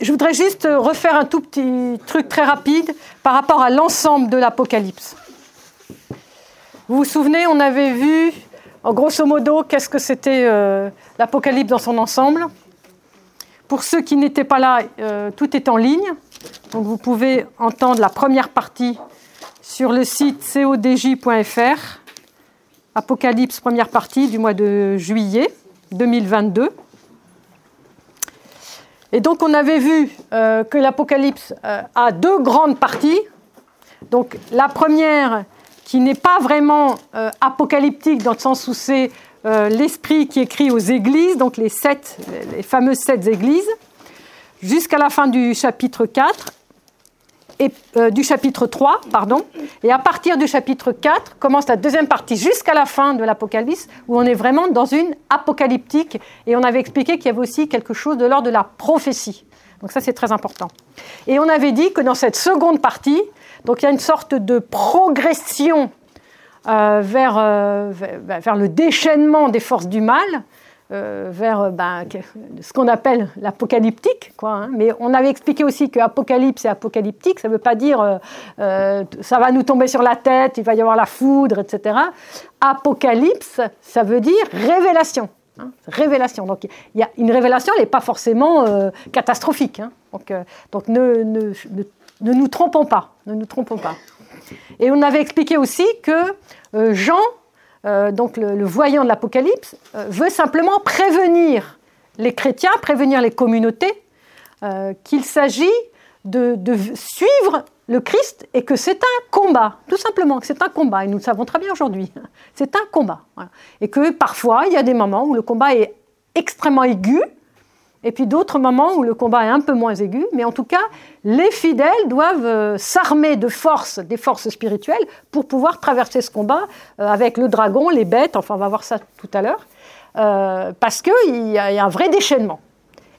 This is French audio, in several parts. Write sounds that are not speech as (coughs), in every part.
Je voudrais juste refaire un tout petit truc très rapide par rapport à l'ensemble de l'Apocalypse. Vous vous souvenez, on avait vu, en grosso modo, qu'est-ce que c'était euh, l'Apocalypse dans son ensemble. Pour ceux qui n'étaient pas là, euh, tout est en ligne. Donc vous pouvez entendre la première partie sur le site codj.fr. Apocalypse, première partie du mois de juillet 2022. Et donc on avait vu euh, que l'Apocalypse euh, a deux grandes parties. Donc la première qui n'est pas vraiment euh, apocalyptique dans le sens où c'est l'esprit qui écrit aux églises, donc les, sept, les fameuses sept églises, jusqu'à la fin du chapitre 4 euh, du chapitre 3, pardon. Et à partir du chapitre 4 commence la deuxième partie jusqu'à la fin de l'Apocalypse, où on est vraiment dans une apocalyptique. Et on avait expliqué qu'il y avait aussi quelque chose de l'ordre de la prophétie. Donc ça, c'est très important. Et on avait dit que dans cette seconde partie, donc il y a une sorte de progression euh, vers, euh, vers, le déchaînement des forces du mal, euh, vers euh, ben, ce qu'on appelle l'apocalyptique. Quoi, hein. Mais on avait expliqué aussi que apocalypse et apocalyptique, ça ne veut pas dire euh, ça va nous tomber sur la tête, il va y avoir la foudre, etc. Apocalypse, ça veut dire révélation. Hein. révélation. Donc, y a une révélation, elle n'est pas forcément catastrophique. Hein. Donc, donc ne, ne, ne, nous trompons pas. Ne nous trompons pas. Et on avait expliqué aussi que Jean donc le, voyant de l'Apocalypse, euh, veut simplement prévenir les chrétiens, prévenir les communautés euh, qu'il s'agit de, suivre le Christ et que c'est un combat, tout simplement, que c'est un combat, et nous le savons très bien aujourd'hui. (laughs) C'est un combat. Et que parfois, il y a des moments où le combat est extrêmement aigu, et puis d'autres moments où le combat est un peu moins aigu, mais en tout cas, les fidèles doivent euh, s'armer de forces, des forces spirituelles, pour pouvoir traverser ce combat euh, avec le dragon, les bêtes, enfin on va voir ça tout à l'heure, euh, parce qu'il y, a un vrai déchaînement.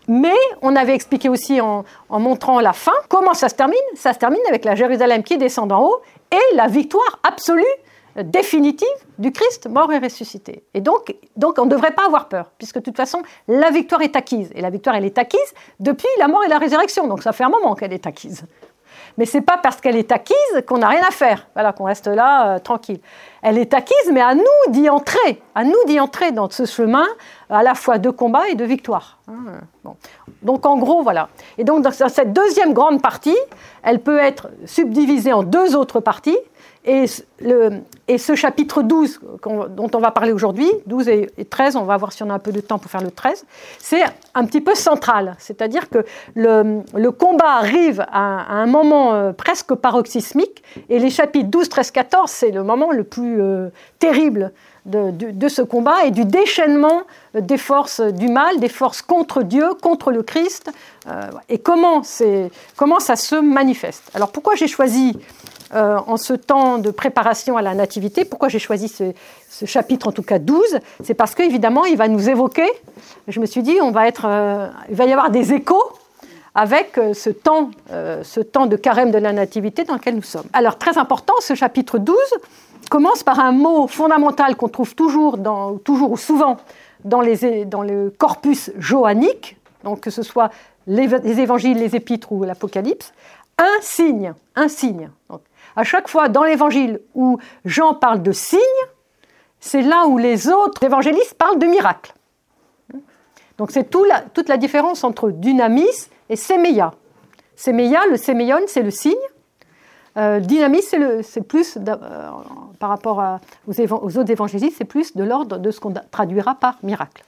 Mais on avait expliqué aussi en, en montrant la fin, comment ça se termine Ça se termine avec la Jérusalem qui descend d'en haut et la victoire absolue définitive du Christ mort et ressuscité. Et donc, donc on ne devrait pas avoir peur, puisque de toute façon, la victoire est acquise. Et la victoire, elle est acquise depuis la mort et la résurrection. Donc ça fait un moment qu'elle est acquise. Mais ce n'est pas parce qu'elle est acquise qu'on n'a rien à faire, voilà, qu'on reste là euh, tranquille. Elle est acquise, mais à nous d'y entrer, à nous d'y entrer dans ce chemin à la fois de combat et de victoire. Hein, donc en gros, voilà. Et donc dans cette deuxième grande partie, elle peut être subdivisée en deux autres parties. Et, le, et, ce chapitre 12 dont on va parler aujourd'hui, 12 et, 13, on va voir si on a un peu de temps pour faire le 13, c'est un petit peu central. C'est-à-dire que le, le, combat arrive à, un moment euh, presque paroxysmique et les chapitres 12, 13, 14, c'est le moment le plus euh, terrible de, de, ce combat et du déchaînement des forces du mal, des forces contre Dieu, contre le Christ, euh, et comment, comment ça se manifeste? Alors pourquoi j'ai choisi euh, en ce temps de préparation à la nativité. Pourquoi j'ai choisi ce, chapitre, en tout cas 12 C'est parce qu'évidemment, il va nous évoquer, je me suis dit, on va être, euh, il va y avoir des échos avec euh, ce temps, ce temps de carême de la nativité dans lequel nous sommes. Alors, très important, ce chapitre 12 commence par un mot fondamental qu'on trouve toujours, toujours ou souvent dans, le corpus joannique, donc que ce soit les, évangiles, les épîtres ou l'Apocalypse, un signe, un signe. À chaque fois dans l'évangile où Jean parle de signes, c'est là où les autres évangélistes parlent de miracles. Donc c'est toute la différence entre dynamis et séméia. Séméia, le séméon, c'est le signe. Euh, dynamis, c'est plus, euh, par rapport aux, aux, autres évangélistes, c'est plus de l'ordre de ce qu'on traduira par miracle.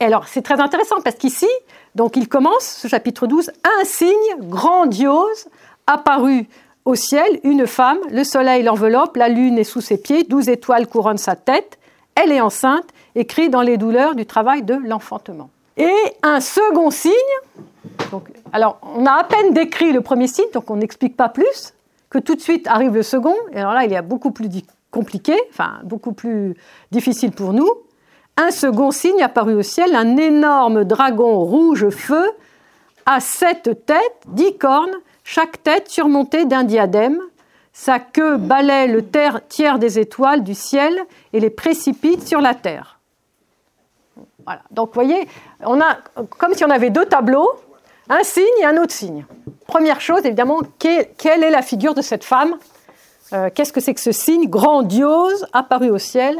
Et alors, c'est très intéressant parce qu'ici, donc il commence, ce chapitre 12, un signe grandiose apparu au ciel, une femme, le soleil l'enveloppe, la lune est sous ses pieds, douze étoiles couronnent sa tête, elle est enceinte et crie dans les douleurs du travail de l'enfantement. Et un second signe, alors on a à peine décrit le premier signe, donc on n'explique pas plus, que tout de suite arrive le second, et alors là il est beaucoup plus compliqué, enfin beaucoup plus difficile pour nous. Un second signe apparu au ciel, un énorme dragon rouge feu à sept têtes, dix cornes, chaque tête surmontée d'un diadème. Sa queue balaie le tiers des étoiles du ciel et les précipite sur la terre. Voilà. Donc, vous voyez, on a comme si on avait deux tableaux. un signe et un autre signe. Première chose, évidemment, quelle est la figure de cette femme? Euh, Qu'est-ce que c'est que ce signe grandiose apparu au ciel?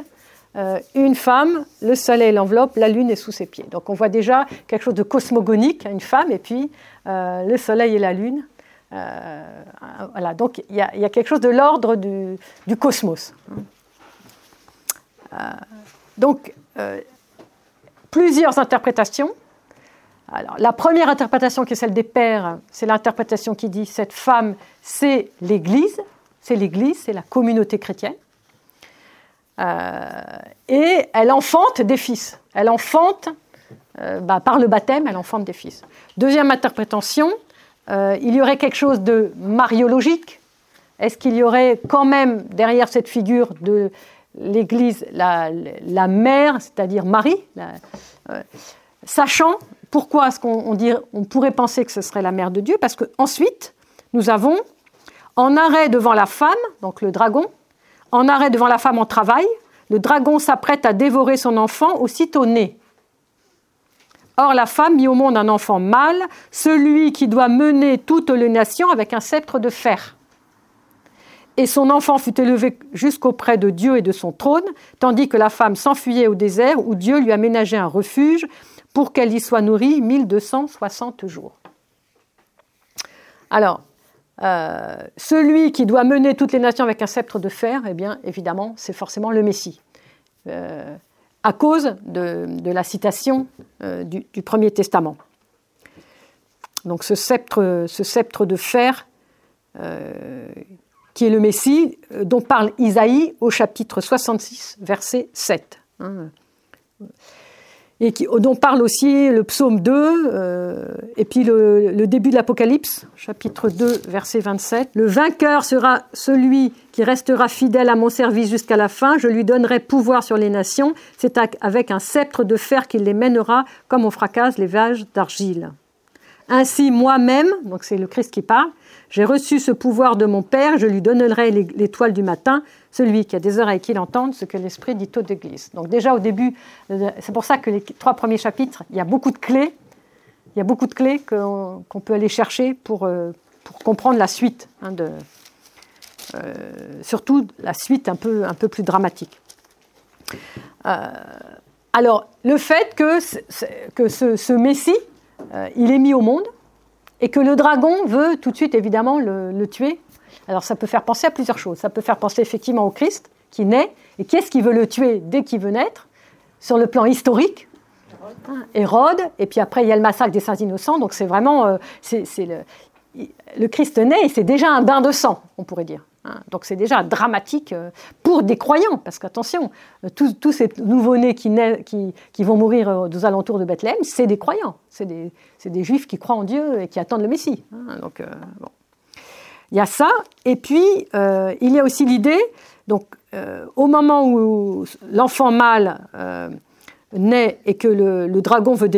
Euh, Une femme, le soleil l'enveloppe, la lune est sous ses pieds. Donc on voit déjà quelque chose de cosmogonique, une femme, et puis euh, le soleil et la lune. Voilà, donc il y, a quelque chose de l'ordre du, cosmos. donc plusieurs interprétations. Alors, la première interprétation qui est celle des pères, c'est l'interprétation qui dit cette femme, c'est l'Église, c'est l'Église, c'est la communauté chrétienne. Euh, et elle enfante des fils. Elle enfante, euh, bah, par le baptême, elle enfante des fils. Deuxième interprétation, euh, il y aurait quelque chose de mariologique. Est-ce qu'il y aurait quand même derrière cette figure de l'Église la, mère, c'est-à-dire Marie, sachant pourquoi est-ce qu'on on pourrait penser que ce serait la mère de Dieu? Parce qu'ensuite, nous avons, en arrêt devant la femme, donc le dragon, en arrêt devant la femme en travail, le dragon s'apprête à dévorer son enfant aussitôt né. Or, la femme mit au monde un enfant mâle, celui qui doit mener toutes les nations avec un sceptre de fer. Et son enfant fut élevé jusqu'auprès de Dieu et de son trône, tandis que la femme s'enfuyait au désert où Dieu lui aménageait un refuge pour qu'elle y soit nourrie 1260 jours. Alors, euh, celui qui doit mener toutes les nations avec un sceptre de fer, eh bien, évidemment, c'est forcément le Messie, euh, à cause de, la citation euh, du, Premier Testament. Donc, ce sceptre, ce sceptre de fer, qui est le Messie, dont parle Isaïe au chapitre 66, verset 7 et dont parle aussi le psaume 2, euh, et puis le, début de l'Apocalypse, chapitre 2, verset 27. Le vainqueur sera celui qui restera fidèle à mon service jusqu'à la fin, je lui donnerai pouvoir sur les nations, c'est avec un sceptre de fer qu'il les mènera comme on fracasse les vages d'argile. Ainsi moi-même, donc c'est le Christ qui parle, j'ai reçu ce pouvoir de mon Père, je lui donnerai l'étoile du matin, celui qui a des oreilles qu'il entende ce que l'Esprit dit aux églises. Donc déjà au début, euh, c'est pour ça que les trois premiers chapitres, il y a beaucoup de clés, il y a beaucoup de clés qu'on peut aller chercher pour, euh, comprendre la suite, hein, euh, surtout la suite un peu, plus dramatique. alors, le fait que, que ce Messie, il est mis au monde, et que le dragon veut tout de suite évidemment le, tuer. Alors ça peut faire penser à plusieurs choses. Ça peut faire penser effectivement au Christ qui naît, et qui est-ce qui veut le tuer dès qu'il veut naître? Sur le plan historique, Hérode, et puis après il y a le massacre des saints innocents, donc c'est vraiment, euh, c'est, le, le Christ naît et c'est déjà un bain de sang, on pourrait dire. Hein. Donc c'est déjà dramatique euh, pour des croyants, parce qu'attention, euh, tous, ces nouveaux-nés qui, vont mourir aux alentours de Bethléem, c'est des croyants, c'est des, juifs qui croient en Dieu et qui attendent le Messie. Hein. Donc euh, il y a ça, et puis il y a aussi l'idée, donc au moment où l'enfant mâle naît et que le, dragon veut,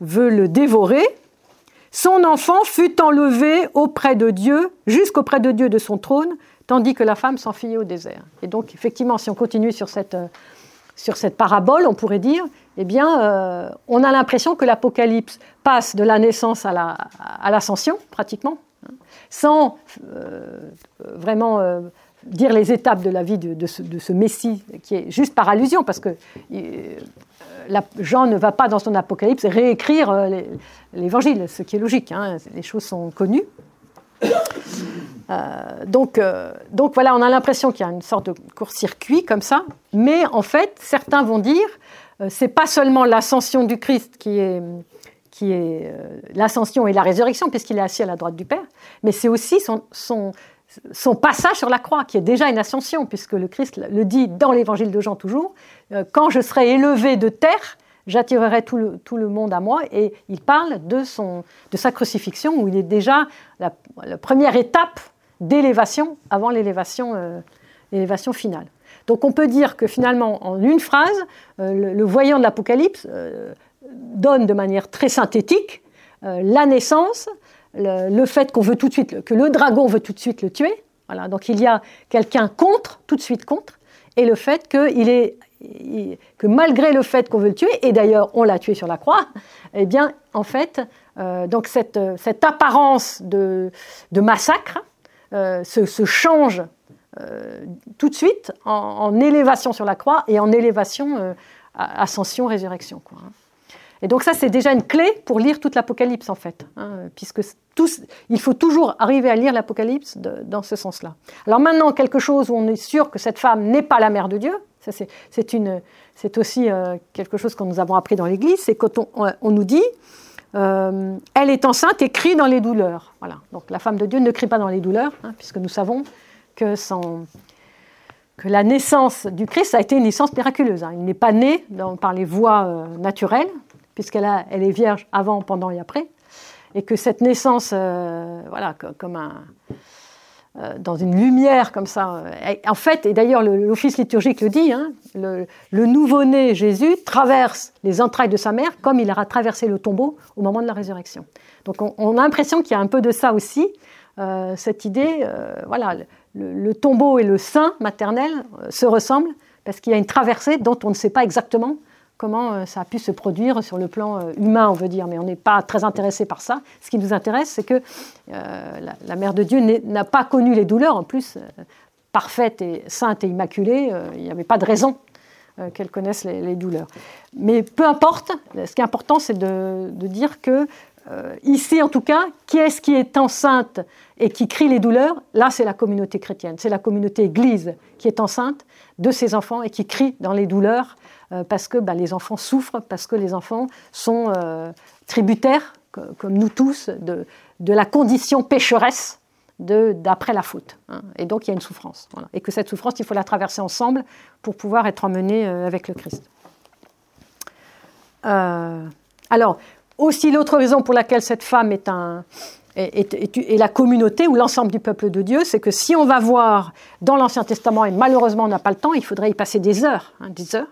veut le dévorer, son enfant fut enlevé auprès de Dieu, jusqu'auprès de Dieu de son trône, tandis que la femme s'enfuyait au désert. Et donc, effectivement, si on continue sur cette, euh, parabole, on pourrait dire, eh bien, euh, on a l'impression que l'Apocalypse passe de la naissance à l'ascension, pratiquement, hein, sans euh, vraiment dire les étapes de la vie de, ce, Messie, qui est juste par allusion, parce que Jean ne va pas dans son Apocalypse réécrire euh, l'Évangile, ce qui est logique, hein, les choses sont connues. Euh, donc, euh, donc voilà, on a l'impression qu'il y a une sorte de court-circuit comme ça, mais en fait, certains vont dire, c'est pas seulement l'ascension du Christ qui est, qui est l'ascension et la résurrection, puisqu'il est assis à la droite du Père, mais c'est aussi son, son passage sur la croix, qui est déjà une ascension, puisque le Christ le dit dans l'évangile de Jean toujours, euh, quand je serai élevé de terre, j'attirerai tout le, monde à moi, et il parle de, son, de sa crucifixion, où il est déjà la, première étape d'élévation avant l'élévation euh, finale. Donc on peut dire que finalement, en une phrase, euh, le, voyant de l'Apocalypse donne de manière très synthétique la naissance, le, fait qu'on veut tout de suite, que le dragon veut tout de suite le tuer. Voilà, donc il y a quelqu'un contre, tout de suite contre, et le fait est, que malgré le fait qu'on veut le tuer, et d'ailleurs on l'a tué sur la croix, eh bien en fait, donc cette, cette, apparence de, de massacre se, se, change tout de suite en, élévation sur la croix et en élévation, ascension, résurrection. Quoi, hein. Et donc ça, c'est déjà une clé pour lire toute l'Apocalypse, en fait, hein, puisque il faut toujours arriver à lire l'Apocalypse dans ce sens-là. Alors maintenant, quelque chose où on est sûr que cette femme n'est pas la mère de Dieu, c'est aussi euh, quelque chose que nous avons appris dans l'Église, c'est quand on, nous dit, euh, elle est enceinte et crie dans les douleurs. Voilà. Donc la femme de Dieu ne crie pas dans les douleurs, hein, puisque nous savons que, la naissance du Christ a été une naissance miraculeuse. Hein. Il n'est pas né par les voies euh, naturelles, puisqu'elle elle est vierge avant, pendant et après, et que cette naissance, euh, voilà, comme un, euh, dans une lumière comme ça, euh, en fait, et d'ailleurs l'office liturgique le dit, hein, le, nouveau-né Jésus traverse les entrailles de sa mère comme il aura traversé le tombeau au moment de la résurrection. Donc on, a l'impression qu'il y a un peu de ça aussi, cette idée, voilà, le, le, tombeau et le sein maternel se ressemblent parce qu'il y a une traversée dont on ne sait pas exactement comment euh, ça a pu se produire sur le plan euh, humain, on veut dire, mais on n'est pas très intéressé par ça. Ce qui nous intéresse, c'est que euh, la, Mère de Dieu n'a pas connu les douleurs, en plus, parfaite et sainte et immaculée, il n'y avait pas de raison qu'elle connaisse les, douleurs. Mais peu importe, ce qui est important, c'est de, dire que ici, en tout cas, qui est-ce qui est enceinte et qui crie les douleurs Là, c'est la communauté chrétienne, c'est la communauté Église qui est enceinte de ses enfants et qui crie dans les douleurs euh, parce que bah, les enfants souffrent, parce que les enfants sont euh, tributaires, comme nous tous, de, la condition pécheresse d'après la faute. Hein. Et donc il y a une souffrance. Et que cette souffrance, il faut la traverser ensemble pour pouvoir être emmené euh, avec le Christ. alors, aussi l'autre raison pour laquelle cette femme est, un, est, la communauté ou l'ensemble du peuple de Dieu, c'est que si on va voir dans l'Ancien Testament, et malheureusement on n'a pas le temps, il faudrait y passer des heures, hein, des heures,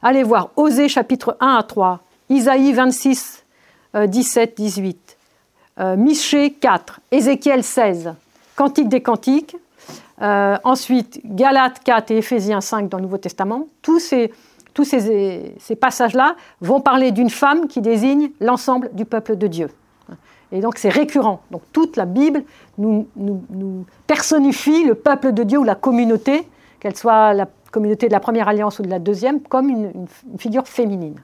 Allez voir Osée chapitre 1 à 3, Isaïe 26, 17, 18, Michée 4, Ézéchiel 16, Cantique des Cantiques, euh, ensuite Galates 4 et Éphésiens 5 dans le Nouveau Testament. Tous ces, passages-là vont parler d'une femme qui désigne l'ensemble du peuple de Dieu. Et donc c'est récurrent. Donc toute la Bible nous, personnifie le peuple de Dieu ou la communauté, qu'elle soit la communauté de la première alliance ou de la deuxième comme une, figure féminine.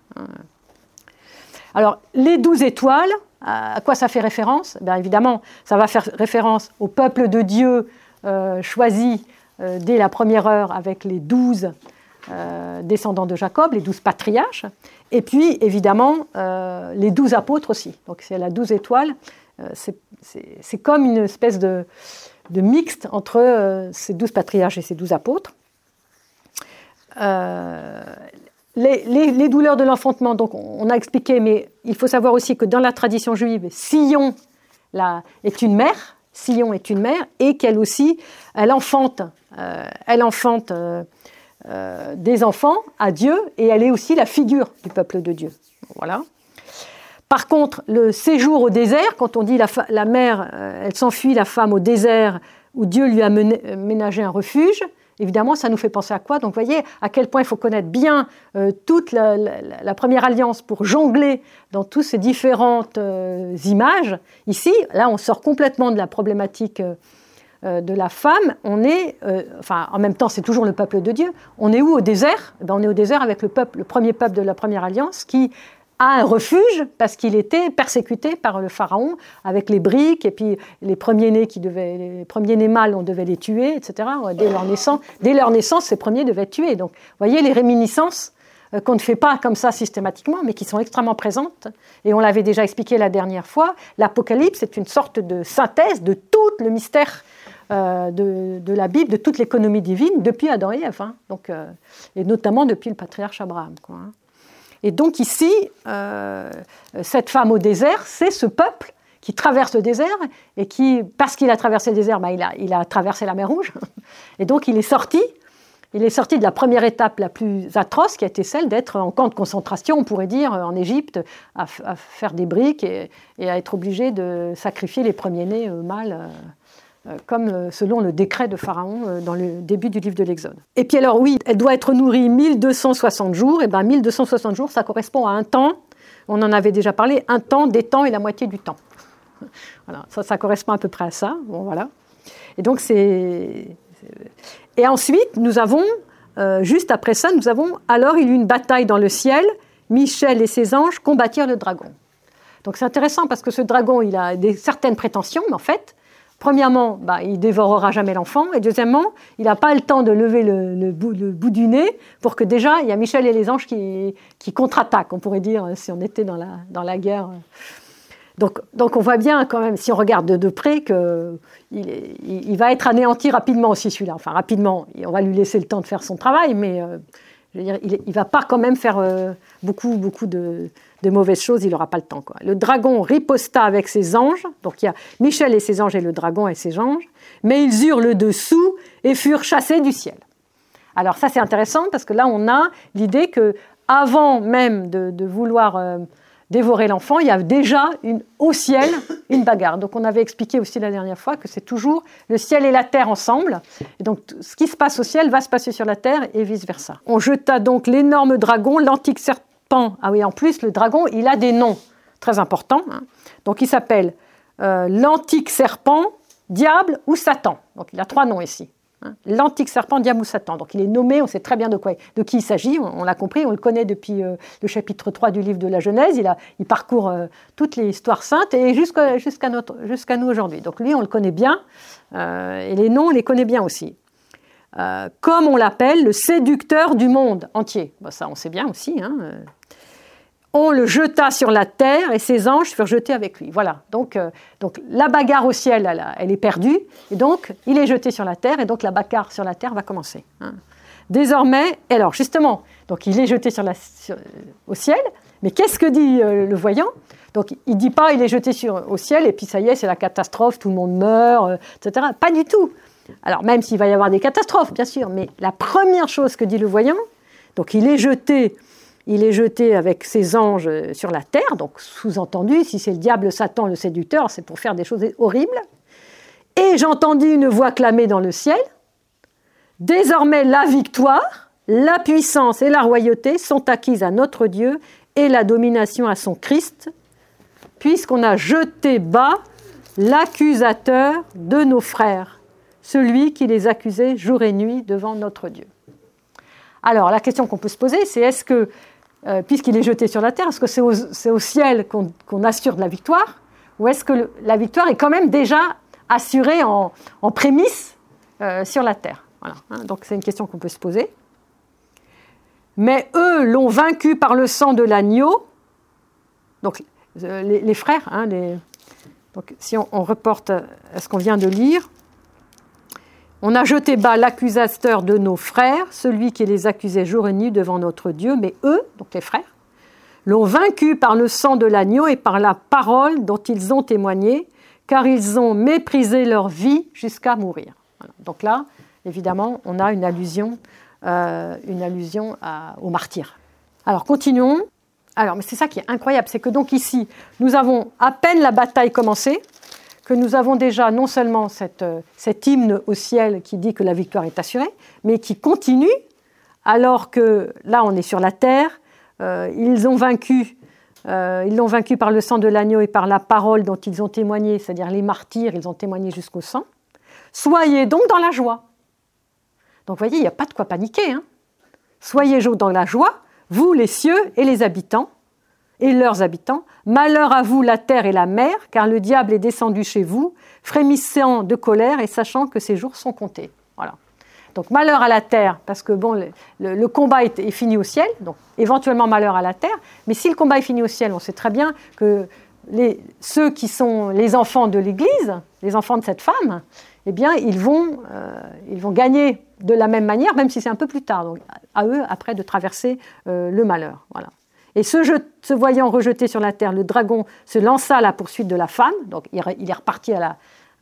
Alors, les douze étoiles, à quoi ça fait référence? Bien évidemment, ça va faire référence au peuple de Dieu euh, choisi euh, dès la première heure avec les douze euh, descendants de Jacob, les douze patriarches, et puis évidemment les douze apôtres aussi. Donc c'est la douze étoiles, c'est comme une espèce de, mixte entre ces douze patriarches et ces douze apôtres. Euh, les, douleurs de l'enfantement, donc on a expliqué, mais il faut savoir aussi que dans la tradition juive, Sion est une mère, Sion est une mère, et qu'elle aussi, elle enfante, euh, elle enfante euh, des enfants à Dieu, et elle est aussi la figure du peuple de Dieu. Voilà. Par contre, le séjour au désert, quand on dit la, mère, elle s'enfuit, la femme au désert, où Dieu lui a ménagé un refuge, Évidemment, ça nous fait penser à quoi? Donc, voyez à quel point il faut connaître bien euh, toute la, première alliance pour jongler dans toutes ces différentes euh, images. Ici, là, on sort complètement de la problématique euh, de la femme. On est, enfin, en même temps, c'est toujours le peuple de Dieu. On est où au désert? Eh ben, On est au désert avec le peuple, le premier peuple de la première alliance, qui à un refuge parce qu'il était persécuté par le pharaon avec les briques et puis les premiers-nés qui devaient, les premiers-nés mâles, on devait les tuer, etc. Dès leur naissance, dès leur naissance, ces premiers devaient être tués. Donc, voyez les réminiscences euh, qu'on ne fait pas comme ça systématiquement, mais qui sont extrêmement présentes. Et on l'avait déjà expliqué la dernière fois, l'Apocalypse est une sorte de synthèse de tout le mystère euh, de, la Bible, de toute l'économie divine depuis Adam et hein. donc, euh, et notamment depuis le patriarche Abraham. Hein. Et donc ici, euh, cette femme au désert, c'est ce peuple qui traverse le désert et qui, parce qu'il a traversé le désert, bah, il, a, il, a, traversé la mer Rouge. (laughs) Et donc il est sorti. Il est sorti de la première étape la plus atroce, qui a été celle d'être en camp de concentration, on pourrait dire, en Égypte, à, faire des briques et, à être obligé de sacrifier les premiers-nés mâles comme selon le décret de Pharaon dans le début du livre de l'Exode. Et puis alors oui, elle doit être nourrie 1260 jours, et bien 1260 jours, ça correspond à un temps, on en avait déjà parlé, un temps, des temps et la moitié du temps. (laughs) Voilà, ça, correspond à peu près à ça. Bon, voilà. Et donc c'est... Et ensuite, nous avons, juste après ça, nous avons alors il y a eu une bataille dans le ciel, Michel et ses anges combattirent le dragon. Donc c'est intéressant parce que ce dragon, il a des, certaines prétentions, mais en fait, premièrement, bah, il dévorera jamais l'enfant, et deuxièmement, il n'a pas le temps de lever le, bout, du nez pour que déjà, il y a Michel et les anges qui, contre-attaquent, on pourrait dire, si on était dans la, guerre. Donc, on voit bien quand même, si on regarde de, près, qu'il il, va être anéanti rapidement aussi celui-là. Enfin rapidement, on va lui laisser le temps de faire son travail, mais euh, il ne va pas quand même faire euh, beaucoup, beaucoup de, de mauvaises choses, il n'aura pas le temps. Le dragon riposta avec ses anges, donc il y a Michel et ses anges et le dragon et ses anges, mais ils eurent le dessous et furent chassés du ciel. Alors ça c'est intéressant parce que là on a l'idée que avant même de, vouloir euh, dévorer l'enfant, il y a déjà une, au ciel une bagarre. Donc on avait expliqué aussi la dernière fois que c'est toujours le ciel et la terre ensemble. Et donc ce qui se passe au ciel va se passer sur la terre et vice-versa. On jeta donc l'énorme dragon, l'antique serpent ah oui, en plus, le dragon, il a des noms très importants. Hein. Donc, il s'appelle euh, l'antique serpent, diable ou Satan. Donc, il a trois noms ici. Hein. L'antique serpent, diable ou Satan. Donc, il est nommé, on sait très bien de, quoi, de qui il s'agit, on, l'a compris, on le connaît depuis euh, le chapitre 3 du livre de la Genèse. Il, parcourt euh, toutes les histoires saintes et jusqu'à nous aujourd'hui. Donc, lui, on le connaît bien et les noms, on les connaît bien aussi. comme on l'appelle, le séducteur du monde entier. ça, on sait bien aussi. Hein, on le jeta sur la terre et ses anges furent jetés avec lui. Voilà, donc, euh, donc la bagarre au ciel, elle, est perdue, et donc il est jeté sur la terre, et donc la bagarre sur la terre va commencer. Hein. Désormais, alors justement, donc il est jeté euh, au ciel, mais qu'est-ce que dit euh, le voyant? Donc il dit pas il est jeté au ciel, et puis ça y est, c'est la catastrophe, tout le monde meurt, etc. Pas du tout. Alors même s'il va y avoir des catastrophes, bien sûr, mais la première chose que dit le voyant, donc il est jeté il est jeté avec ses anges sur la terre, donc sous-entendu, si c'est le diable Satan le séducteur, c'est pour faire des choses horribles. Et j'entendis une voix clamer dans le ciel, Désormais la victoire, la puissance et la royauté sont acquises à notre Dieu et la domination à son Christ, puisqu'on a jeté bas l'accusateur de nos frères, celui qui les accusait jour et nuit devant notre Dieu. Alors la question qu'on peut se poser, c'est est-ce que euh, puisqu'il est jeté sur la terre Est-ce que c'est au, ciel qu'on assure de la victoire Ou est-ce que la victoire est quand même déjà assurée en, prémisse euh, sur la terre? Voilà, hein. Donc c'est une question qu'on peut se poser. Mais eux l'ont vaincu par le sang de l'agneau. Donc euh, les, frères, hein, si on, on reporte à ce qu'on vient de lire, on a jeté bas l'accusateur de nos frères, celui qui les accusait jour et nuit devant notre Dieu, mais eux, donc les frères, l'ont vaincu par le sang de l'agneau et par la parole dont ils ont témoigné, car ils ont méprisé leur vie jusqu'à mourir. Donc là, évidemment, on a une allusion, euh, une aux martyrs. Alors continuons. Alors, mais c'est ça qui est incroyable, c'est que donc ici, nous avons à peine la bataille commencée, que nous avons déjà non seulement euh, cet hymne au ciel qui dit que la victoire est assurée, mais qui continue alors que là on est sur la terre, euh, ils ont vaincu, euh, ils l'ont vaincu par le sang de l'agneau et par la parole dont ils ont témoigné, c'est-à-dire les martyrs, ils ont témoigné jusqu'au sang. Soyez donc dans la joie. Donc vous voyez, il n'y a pas de quoi paniquer. Hein. Soyez dans la joie, vous les cieux et les habitants, et leurs habitants. Malheur à vous la terre et la mer, car le diable est descendu chez vous, frémissant de colère et sachant que ses jours sont comptés. Voilà. Donc malheur à la terre, parce que bon, le, combat est, fini au ciel, donc éventuellement malheur à la terre, mais si le combat est fini au ciel, on sait très bien que ceux qui sont les enfants de l'Église, les enfants de cette femme, eh bien, ils vont, euh, ils vont gagner de la même manière, même si c'est un peu plus tard. Donc, à eux, après, de traverser euh, le malheur. Voilà. Et se, voyant rejeté sur la terre, le dragon se lança à la poursuite de la femme, donc il, est reparti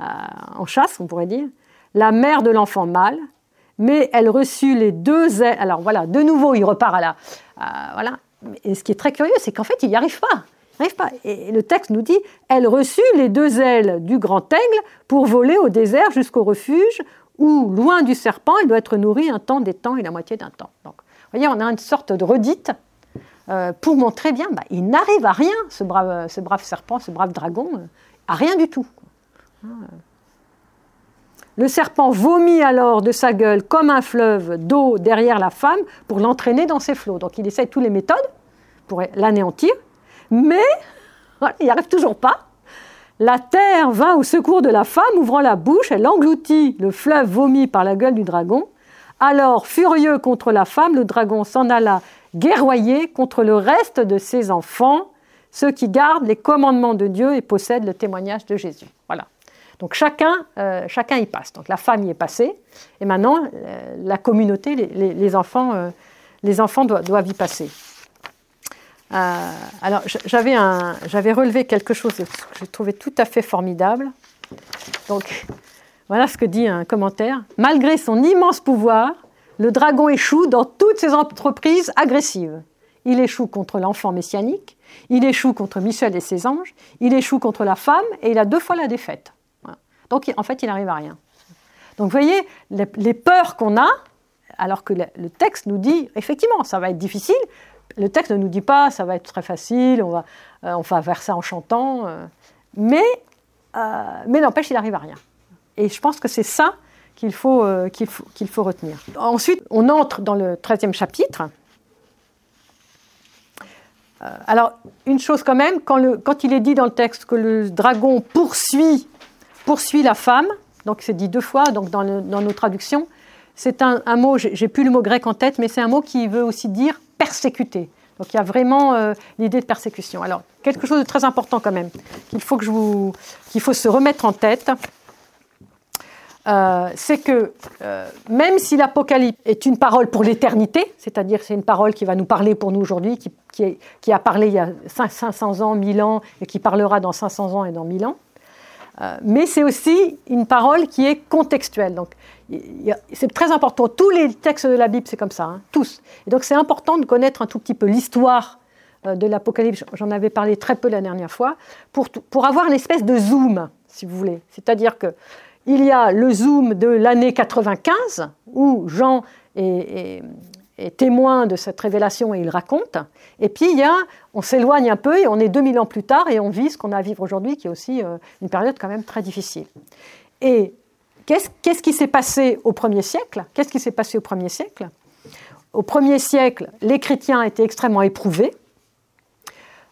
en chasse, on pourrait dire, la mère de l'enfant mâle, mais elle reçut les deux Alors voilà, de nouveau, il repart à la. voilà. Et ce qui est très curieux, c'est qu'en fait, il n'y arrive pas. n'arrive pas. Et le texte nous dit Elle reçut les deux ailes du grand aigle pour voler au désert jusqu'au refuge où, loin du serpent, elle doit être nourrie un temps, des temps et la moitié d'un temps. Donc, vous voyez, on a une sorte de redite euh, pour montrer bien, bah, il n'arrive à rien, ce brave, serpent, ce brave dragon, euh, à rien du tout. Le serpent vomit alors de sa gueule comme un fleuve d'eau derrière la femme pour l'entraîner dans ses flots. Donc il essaie toutes les méthodes pour l'anéantir, mais (laughs) il n'y arrive toujours pas. La terre vint au secours de la femme, ouvrant la bouche, elle engloutit le fleuve vomi par la gueule du dragon. Alors, furieux contre la femme, le dragon s'en alla guerroyer contre le reste de ses enfants, ceux qui gardent les commandements de Dieu et possèdent le témoignage de Jésus. Voilà. Donc chacun, euh, chacun y passe. Donc la femme y est passée, et maintenant euh, la communauté, les, enfants, euh, les enfants doivent, y passer. alors j'avais, j'avais relevé quelque chose que j'ai trouvé tout à fait formidable. Donc voilà ce que dit un commentaire. Malgré son immense pouvoir, le dragon échoue dans toutes ses entreprises agressives. Il échoue contre l'enfant messianique, il échoue contre Michel et ses anges, il échoue contre la femme et il a deux fois la défaite. Donc en fait, il n'arrive à rien. Donc vous voyez, les, peurs qu'on a, alors que le, texte nous dit, effectivement, ça va être difficile. Le texte ne nous dit pas, ça va être très facile, on va, euh, faire ça en chantant. Euh. mais euh, mais n'empêche, il n'arrive à rien. Et je pense que c'est ça qu'il faut, qu'il faut, faut retenir. Ensuite, on entre dans le 13e chapitre. alors, une chose quand même, quand, il est dit dans le texte que le dragon poursuit poursuit la femme, donc c'est dit deux fois donc dans, nos traductions. C'est un, mot, j'ai plus le mot grec en tête, mais c'est un mot qui veut aussi dire persécuter. Donc il y a vraiment euh, l'idée de persécution. Alors quelque chose de très important quand même qu'il faut qu'il faut se remettre en tête, euh, c'est que euh, même si l'Apocalypse est une parole pour l'éternité, c'est-à-dire c'est une parole qui va nous parler pour nous aujourd'hui, qui, a parlé il y a 500 ans, 1000 ans, et qui parlera dans 500 ans et dans 1000 ans, euh, mais c'est aussi une parole qui est contextuelle. Donc, c'est très important. Tous les textes de la Bible, c'est comme ça, hein, tous. Et donc, c'est important de connaître un tout petit peu l'histoire de l'Apocalypse. J'en avais parlé très peu la dernière fois, pour, pour avoir une espèce de zoom, si vous voulez. C'est-à-dire que il y a le zoom de l'année 95, où Jean est, témoin de cette révélation et il raconte. Et puis, on s'éloigne un peu et on est 2000 ans plus tard et on vit ce qu'on a à vivre aujourd'hui, qui est aussi euh, une période quand même très difficile. Et qu'est-ce qui s'est passé au premier siècle? Qu'est-ce qui s'est passé au premier siècle? Au premier siècle, les chrétiens étaient extrêmement éprouvés.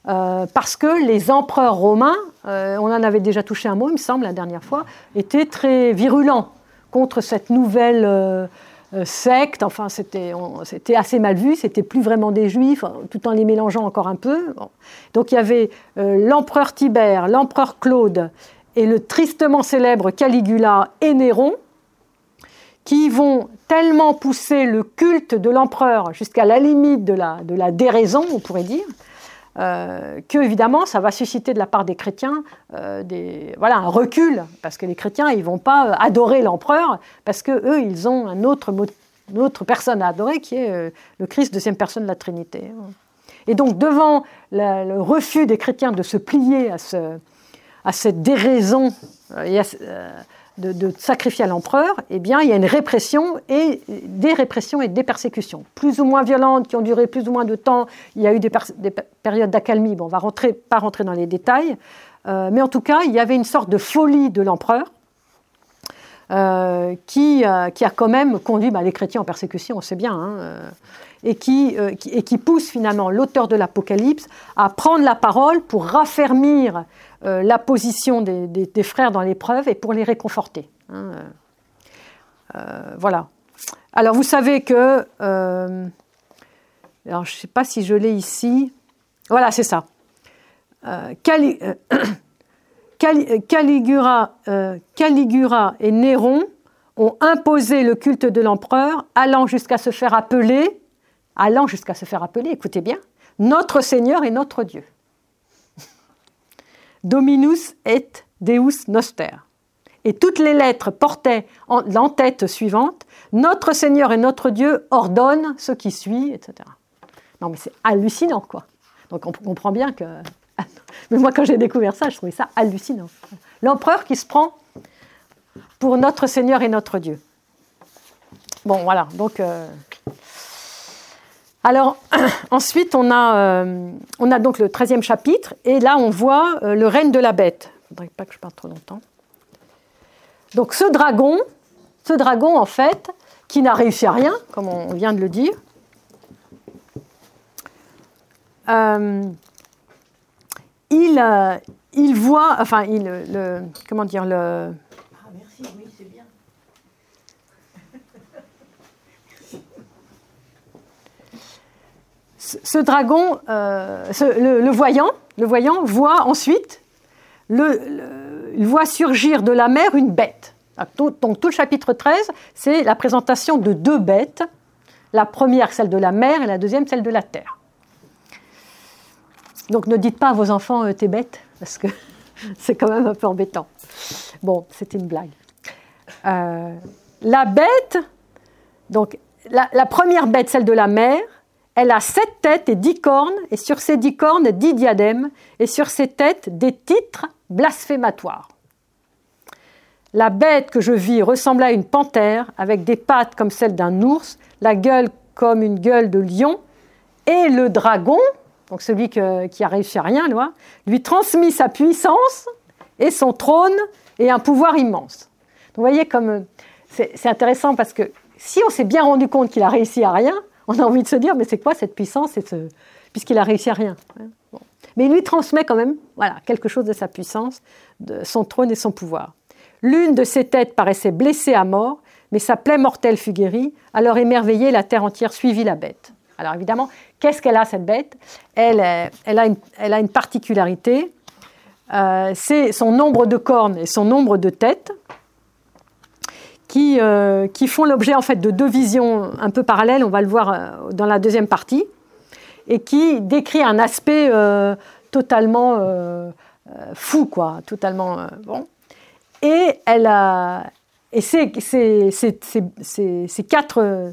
Euh, parce que les empereurs romains, euh, on en avait déjà touché un mot, il me semble, la dernière fois, étaient très virulents contre cette nouvelle euh, secte, enfin c'était assez mal vu, c'était plus vraiment des juifs, tout en les mélangeant encore un peu. Donc il y avait l'empereur Tibère, l'empereur Claude et le tristement célèbre Caligula et Néron, qui vont tellement pousser le culte de l'empereur jusqu'à la limite de la déraison, on pourrait dire, euh, que évidemment ça va susciter de la part des chrétiens euh, des, voilà, un recul, parce que les chrétiens ils vont pas euh, adorer l'empereur, parce que eux ils ont un autre, une autre personne à adorer qui est le Christ, deuxième personne de la Trinité. Et donc devant le refus des chrétiens de se plier à, ce, à cette déraison de, sacrifier à l'empereur, eh bien, il y a une répression et des répressions et des persécutions, plus ou moins violentes, qui ont duré plus ou moins de temps. Il y a eu des, périodes d'accalmie. Bon, on va pas rentrer dans les détails, euh, mais en tout cas, il y avait une sorte de folie de l'empereur. Euh, qui, euh, qui, a quand même conduit bah, les chrétiens en persécution, on sait bien, hein, et, qui, et, qui, pousse finalement l'auteur de l'Apocalypse à prendre la parole pour raffermir euh, la position des, frères dans l'épreuve et pour les réconforter. Hein, euh, euh, voilà. Alors vous savez que, alors je ne sais pas si je l'ai ici, voilà c'est ça. Caligula, (coughs) Caligula et Néron ont imposé le culte de l'empereur, allant jusqu'à se faire appeler, allant jusqu'à se faire appeler, écoutez bien, notre Seigneur et notre Dieu. Dominus et Deus Noster. Et toutes les lettres portaient l'entête suivante Notre Seigneur et notre Dieu ordonnent ce qui suit, etc. Non, mais c'est hallucinant, quoi. Donc on comprend bien que (laughs) Mais moi, quand j'ai découvert ça, je trouvais ça hallucinant. L'empereur qui se prend pour notre Seigneur et notre Dieu. Bon, voilà. Donc, euh, alors, (clears throat) ensuite, on a, euh, on a donc le 13e chapitre, et là, on voit euh, le règne de la bête. Il ne faudrait pas que je parle trop longtemps. Donc, ce dragon, ce dragon, en fait, qui n'a réussi à rien, comme on vient de le dire, il, il voit, enfin, il, le, comment dire, le, ce dragon, euh, le, voyant, le voyant voit ensuite, il voit surgir de la mer une bête. Donc tout le chapitre 13, c'est la présentation de deux bêtes. La première, celle de la mer, et la deuxième, celle de la terre. Donc ne dites pas à vos enfants, euh, t'es bête, parce que (laughs) c'est quand même un peu embêtant. Bon, c'était une blague. Euh, la bête, donc la première bête, celle de la mer, elle a sept têtes et dix cornes, et sur ces dix cornes, dix diadèmes, et sur ces têtes, des titres blasphématoires. La bête que je vis ressemblait à une panthère, avec des pattes comme celles d'un ours, la gueule comme une gueule de lion, et le dragon, donc celui qui a réussi à rien, lui transmit sa puissance et son trône et un pouvoir immense. vous voyez comme c'est intéressant parce que si on s'est bien rendu compte qu'il a réussi à rien, on a envie de se dire, mais c'est quoi cette puissance puisqu'il a réussi à rien hein, Mais il lui transmet quand même voilà, quelque chose de sa puissance, de son trône et son pouvoir. L'une de ses têtes paraissait blessée à mort, mais sa plaie mortelle fut guérie. Alors émerveillée, la terre entière suivit la bête. Alors évidemment, qu'est-ce qu'elle a cette bête? Elle, elle, a une, elle, a une, particularité, euh, c'est son nombre de cornes et son nombre de têtes. Euh, qui, font l'objet en fait de deux visions un peu parallèles, on va le voir euh, dans la deuxième partie, et qui décrit un aspect euh, totalement fou, quoi, totalement bon. Et elle a, et ces, quatre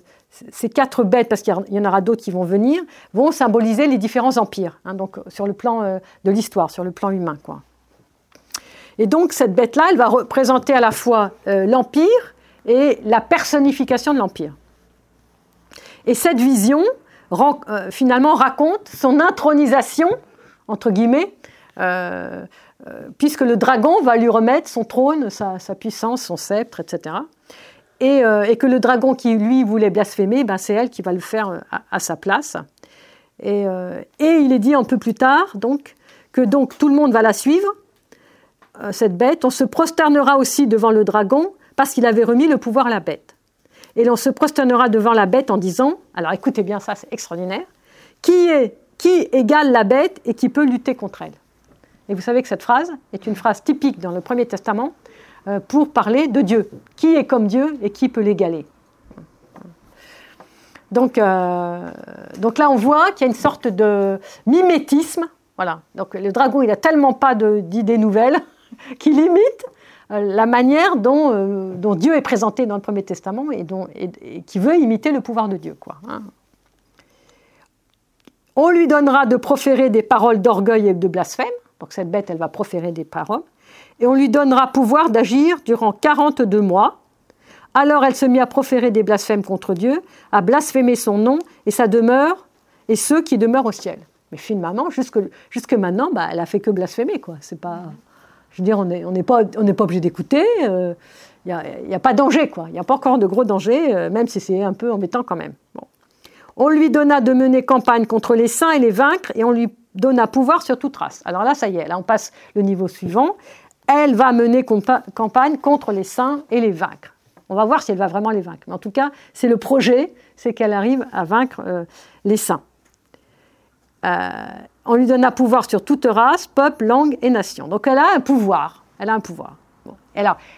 ces quatre bêtes, parce qu'il y en aura d'autres qui vont venir, vont symboliser les différents empires, hein, donc sur le plan de l'histoire, sur le plan humain. Quoi. Et donc cette bête-là, elle va représenter à la fois l'empire et la personnification de l'Empire. Et cette vision, euh, finalement, raconte son intronisation, entre guillemets, euh, euh, puisque le dragon va lui remettre son trône, sa, puissance, son sceptre, etc. Et, que le dragon qui, lui, voulait blasphémer, ben, c'est elle qui va le faire à, sa place. Et, et, il est dit un peu plus tard, donc, que donc tout le monde va la suivre, cette bête. On se prosternera aussi devant le dragon parce qu'il avait remis le pouvoir à la bête. Et l'on se prosternera devant la bête en disant, alors écoutez bien ça, c'est extraordinaire, qui est qui égale la bête et qui peut lutter contre elle? Et vous savez que cette phrase est une phrase typique dans le Premier Testament euh, pour parler de Dieu. Qui est comme Dieu et qui peut l'égaler? Donc, euh, donc là, on voit qu'il y a une sorte de mimétisme. Voilà. Donc le dragon, il n'a tellement pas d'idées nouvelles (laughs) qu'il imite la manière euh, dont, Dieu est présenté dans le Premier Testament et, qui veut imiter le pouvoir de Dieu. Hein. On lui donnera de proférer des paroles d'orgueil et de blasphème. Donc cette bête, elle va proférer des paroles. Et on lui donnera pouvoir d'agir durant 42 mois. Alors elle se mit à proférer des blasphèmes contre Dieu, à blasphémer son nom et sa demeure et ceux qui demeurent au ciel. Mais finalement, jusque, maintenant, bah, elle a fait que blasphémer. C'est pas... Je veux dire, on n'est pas, pas obligé d'écouter. Il euh, n'y a, pas de danger. Il n'y a pas encore de gros danger, euh, même si c'est un peu embêtant quand même. On lui donna de mener campagne contre les saints et les vaincre, et on lui donna pouvoir sur toute race. Alors là, ça y est, là on passe le niveau suivant. Elle va mener campagne contre les saints et les vaincre. On va voir si elle va vraiment les vaincre. Mais en tout cas, c'est le projet, c'est qu'elle arrive à vaincre euh, les saints. On lui donna pouvoir sur toute race, peuple, langue et nation. Donc elle a un pouvoir. Elle a un pouvoir.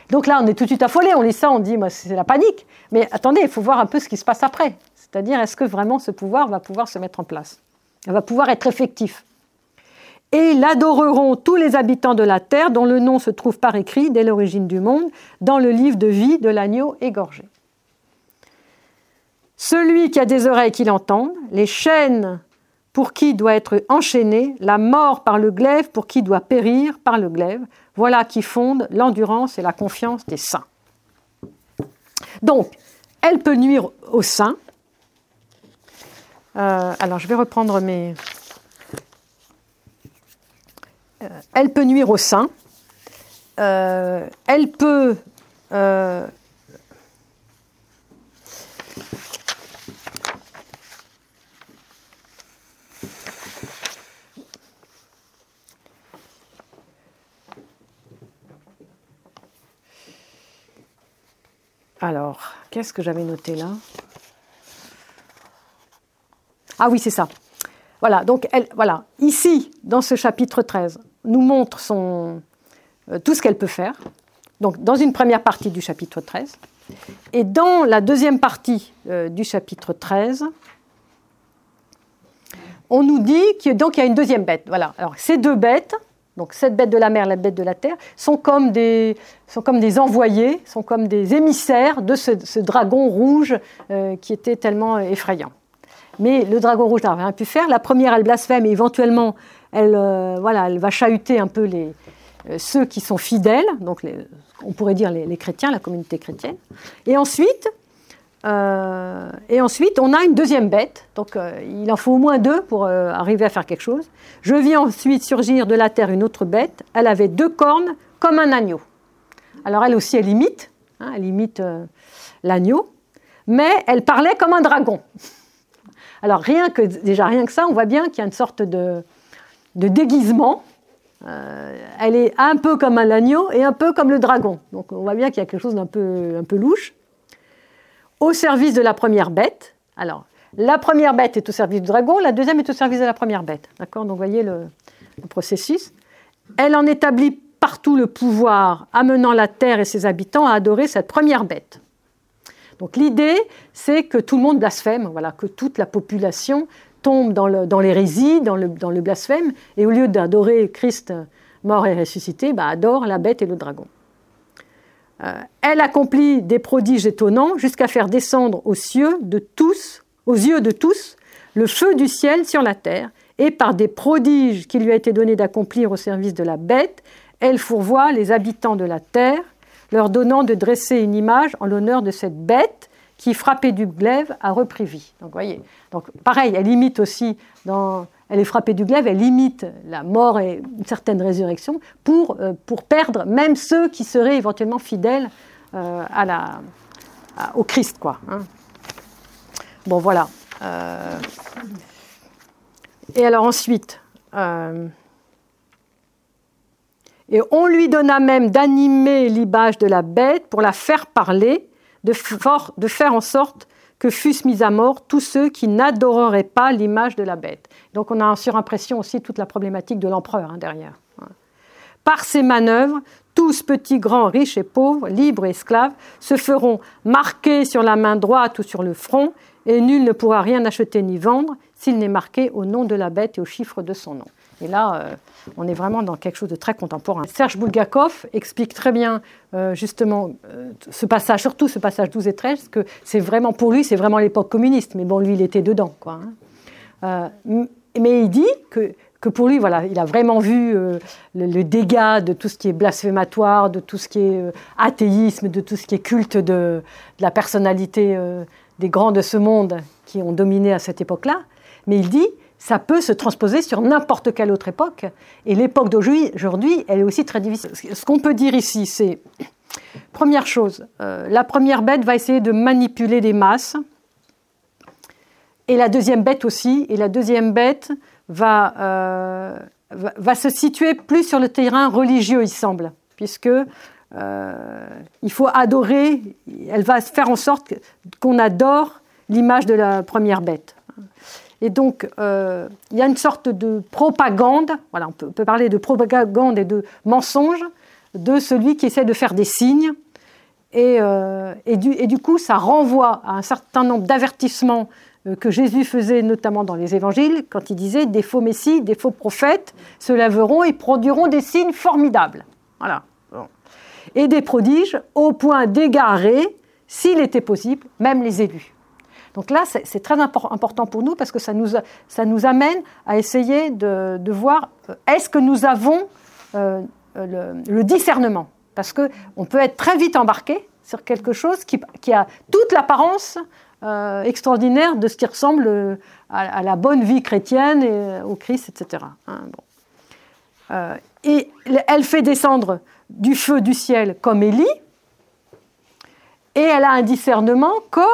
donc là, on est tout de suite affolé. On lit ça, on dit, c'est la panique. Mais attendez, il faut voir un peu ce qui se passe après. C'est-à-dire, est-ce que vraiment ce pouvoir va pouvoir se mettre en place? Elle va pouvoir être effectif. Et l'adoreront tous les habitants de la terre, dont le nom se trouve par écrit dès l'origine du monde, dans le livre de vie de l'agneau égorgé. Celui qui a des oreilles qu'il entende, les chaînes pour qui doit être enchaîné, la mort par le glaive pour qui doit périr par le glaive. Voilà qui fonde l'endurance et la confiance des saints. Donc, elle peut nuire aux saints. Euh, alors, je vais reprendre mes. Euh, elle peut nuire aux saints. Euh, elle peut Alors, qu'est-ce que j'avais noté là? Ah oui, c'est ça. Voilà, donc elle, voilà, ici, dans ce chapitre 13, nous montre euh, tout ce qu'elle peut faire. Donc, dans une première partie du chapitre 13. Et dans la deuxième partie euh, du chapitre 13, on nous dit qu'il y a une deuxième bête. Voilà. Alors, ces deux bêtes, donc cette bête de la mer, la bête de la terre, sont comme des, envoyés, sont comme des émissaires de ce, dragon rouge euh, qui était tellement effrayant. Mais le dragon rouge n'a rien pu faire. La première, elle blasphème et éventuellement, elle, euh, voilà, elle va chahuter un peu les, euh, ceux qui sont fidèles, donc on pourrait dire les, chrétiens, la communauté chrétienne. Et ensuite, euh, et ensuite, on a une deuxième bête. Donc, euh, il en faut au moins deux pour euh, arriver à faire quelque chose. Je vis ensuite surgir de la terre une autre bête. Elle avait deux cornes comme un agneau. Alors, elle aussi, elle imite. Hein, elle imite l'agneau. Mais elle parlait comme un dragon. Alors, rien que, déjà, rien que ça, on voit bien qu'il y a une sorte de, déguisement. elle est un peu comme un agneau et un peu comme le dragon. Donc, on voit bien qu'il y a quelque chose d'un peu, un peu louche au service de la première bête. Alors, la première bête est au service du dragon, la deuxième est au service de la première bête. D'accord? Donc, vous voyez le, processus. Elle en établit partout le pouvoir, amenant la terre et ses habitants à adorer cette première bête. Donc, l'idée, c'est que tout le monde blasphème, voilà, que toute la population tombe dans l'hérésie, dans, le, blasphème, et au lieu d'adorer Christ mort et ressuscité, bah, adore la bête et le dragon. Euh, elle accomplit des prodiges étonnants jusqu'à faire descendre aux cieux de tous, aux yeux de tous, le feu du ciel sur la terre, et par des prodiges qui lui a été donné d'accomplir au service de la bête, elle fourvoie les habitants de la terre, leur donnant de dresser une image en l'honneur de cette bête qui, frappée du glaive, a repris vie. Donc, voyez. Pareil, elle imite aussi dans elle est frappée du glaive, elle imite la mort et une certaine résurrection pour, euh, perdre même ceux qui seraient éventuellement fidèles euh, au Christ. Quoi, hein. Bon, voilà. Euh, et alors ensuite, et on lui donna même d'animer l'image de la bête pour la faire parler, de faire en sorte que fussent mis à mort tous ceux qui n'adoreraient pas l'image de la bête. Donc on a en surimpression aussi toute la problématique de l'empereur hein, derrière. Par ces manœuvres, tous petits, grands, riches et pauvres, libres et esclaves, se feront marquer sur la main droite ou sur le front, et nul ne pourra rien acheter ni vendre s'il n'est marqué au nom de la bête et au chiffre de son nom. Et là, euh, on est vraiment dans quelque chose de très contemporain. Serge Bulgakov explique très bien euh, justement euh, ce passage, surtout ce passage 12 et 13, que c'est vraiment pour lui, c'est vraiment l'époque communiste. Mais bon, lui, il était dedans. Quoi, hein. mais il dit que, que, pour lui, voilà, il a vraiment vu le, dégât de tout ce qui est blasphématoire, de tout ce qui est athéisme, de tout ce qui est culte de la personnalité des grands de ce monde qui ont dominé à cette époque-là. Mais il dit ça peut se transposer sur n'importe quelle autre époque. Et l'époque d'aujourd'hui, elle est aussi très difficile. Ce qu'on peut dire ici, c'est, (clears throat) première chose, euh, la première bête va essayer de manipuler des masses, et la deuxième bête aussi, et la deuxième bête va, euh, va, se situer plus sur le terrain religieux, il semble, puisque euh, il faut adorer, elle va faire en sorte qu'on adore l'image de la première bête. Et donc, euh, il y a une sorte de propagande, voilà, on peut, parler de propagande et de mensonge de celui qui essaie de faire des signes. Et, euh, du, coup, ça renvoie à un certain nombre d'avertissements euh, que Jésus faisait notamment dans les évangiles, quand il disait des faux messies, des faux prophètes se lèveront et produiront des signes formidables. Voilà. Et des prodiges au point d'égarer, s'il était possible, même les élus. Donc là, c'est très important pour nous parce que ça nous, ça nous amène à essayer de, voir euh, est-ce que nous avons euh, le, discernement? Parce qu'on peut être très vite embarqué sur quelque chose qui, a toute l'apparence euh, extraordinaire de ce qui ressemble à, la bonne vie chrétienne et au Christ, etc. Hein, et elle fait descendre du feu du ciel comme Élie, et elle a un discernement comme,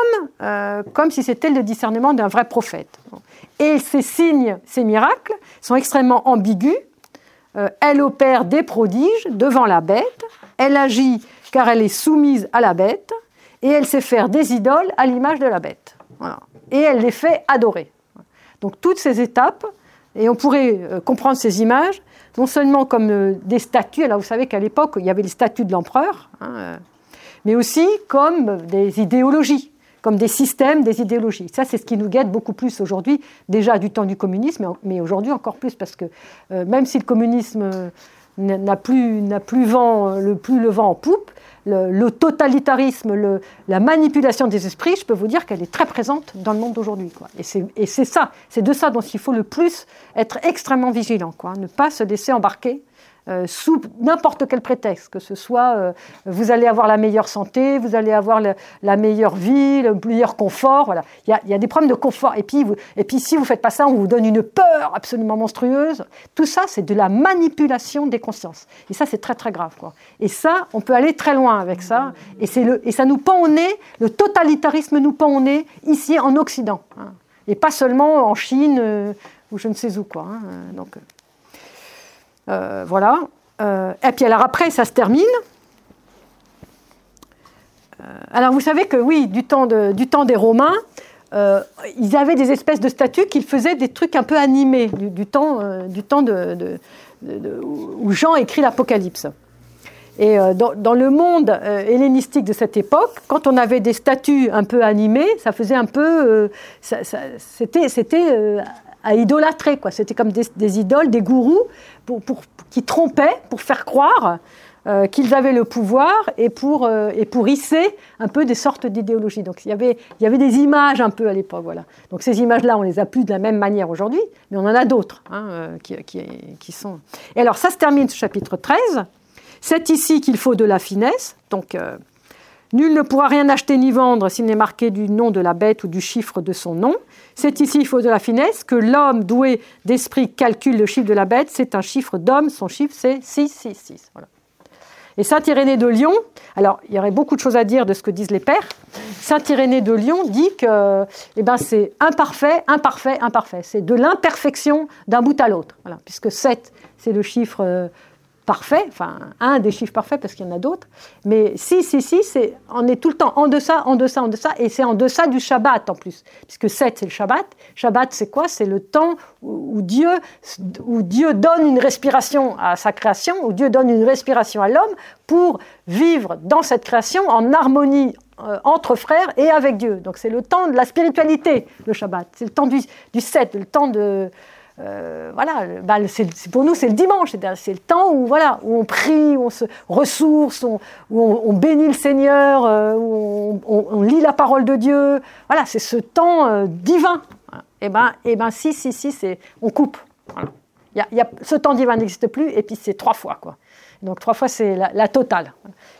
euh, comme si c'était le discernement d'un vrai prophète. Et ces signes, ces miracles sont extrêmement ambigus. Euh, elle opère des prodiges devant la bête, elle agit car elle est soumise à la bête, et elle sait faire des idoles à l'image de la bête. Et elle les fait adorer. Donc toutes ces étapes, et on pourrait euh, comprendre ces images non seulement comme des statues, alors vous savez qu'à l'époque il y avait les statues de l'empereur, hein, mais aussi comme des idéologies, comme des systèmes, des idéologies. Ça, c'est ce qui nous guette beaucoup plus aujourd'hui, déjà du temps du communisme, mais aujourd'hui encore plus, parce que euh, même si le communisme euh, n'a plus, plus, euh, le, plus le vent en poupe, le, totalitarisme, la manipulation des esprits, je peux vous dire qu'elle est très présente dans le monde d'aujourd'hui. Et c'est ça, c'est de ça dont il faut le plus être extrêmement vigilant, quoi, ne pas se laisser embarquer euh, sous n'importe quel prétexte, que ce soit euh, vous allez avoir la meilleure santé, vous allez avoir la meilleure vie, le meilleur confort. Voilà. Il y a, des problèmes de confort. Et puis, et puis si vous faites pas ça, on vous donne une peur absolument monstrueuse. Tout ça, c'est de la manipulation des consciences. Et ça, c'est très très grave. Et ça, on peut aller très loin avec ça. Et, le, et ça nous pend au nez, le totalitarisme nous pend au nez ici en Occident. Hein. Et pas seulement en Chine euh, ou je ne sais où. Quoi, hein. Donc, euh, voilà. Euh, et puis alors après, ça se termine. Euh, alors vous savez que oui, du temps, du temps des Romains, ils avaient des espèces de statues qui faisaient des trucs un peu animés du, temps, du temps où Jean écrit l'Apocalypse. Et dans, le monde hellénistique de cette époque, quand on avait des statues un peu animées, ça faisait un peu, c'était à idolâtrer. Quoi. C'était comme des, idoles, des gourous pour, qui trompaient pour faire croire euh, qu'ils avaient le pouvoir et pour, euh, et pour hisser un peu des sortes d'idéologies. Donc il y, avait, il y avait des images un peu à l'époque. Voilà. Donc ces images-là, on les a plus de la même manière aujourd'hui, mais on en a d'autres hein, euh, qui, qui, qui, sont... Et alors ça se termine ce chapitre 13. C'est ici qu'il faut de la finesse. Donc Nul ne pourra rien acheter ni vendre s'il n'est marqué du nom de la bête ou du chiffre de son nom. C'est ici, il faut de la finesse, que l'homme doué d'esprit calcule le chiffre de la bête. C'est un chiffre d'homme, son chiffre c'est 666. Voilà. Et Saint Irénée de Lyon, alors il y aurait beaucoup de choses à dire de ce que disent les pères. Saint Irénée de Lyon dit que eh ben, c'est imparfait, imparfait, imparfait. C'est de l'imperfection d'un bout à l'autre. Puisque 7, c'est le chiffre euh, parfait, enfin un des chiffres parfaits parce qu'il y en a d'autres, mais si, si, si, c'est, on est tout le temps en deçà, en deçà, en deçà, et c'est en deçà du Shabbat en plus, puisque 7 c'est le Shabbat. Shabbat c'est quoi? C'est le temps où Dieu, où Dieu donne une respiration à sa création, où Dieu donne une respiration à l'homme pour vivre dans cette création en harmonie euh, entre frères et avec Dieu. Donc c'est le temps de la spiritualité, le Shabbat. C'est le temps du, du 7, le temps de euh, voilà, bah, pour nous c'est le dimanche, c'est le temps où, voilà, où on prie, où on se ressource, où on, bénit le Seigneur, euh, où on, lit la parole de Dieu. Voilà, c'est ce temps euh, divin. Et eh ben, et ben, si, si, si, on coupe. Il y a, ce temps divin n'existe plus, et puis c'est trois fois. Quoi. Donc trois fois, c'est la, totale.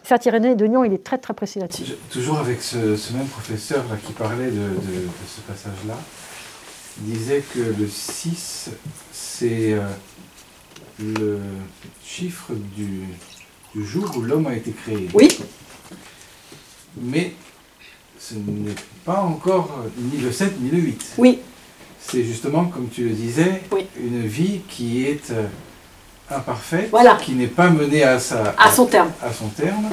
Saint Irénée de Lyon, il est très très précis là-dessus. Toujours avec ce, même professeur qui parlait de ce passage-là, disait que le 6, c'est euh, le chiffre du, jour où l'homme a été créé. Oui. Mais ce n'est pas encore ni le 7 ni le 8. Oui. C'est justement, comme tu le disais, une vie qui est euh, imparfaite, qui n'est pas menée à, sa, à, son terme. à son terme.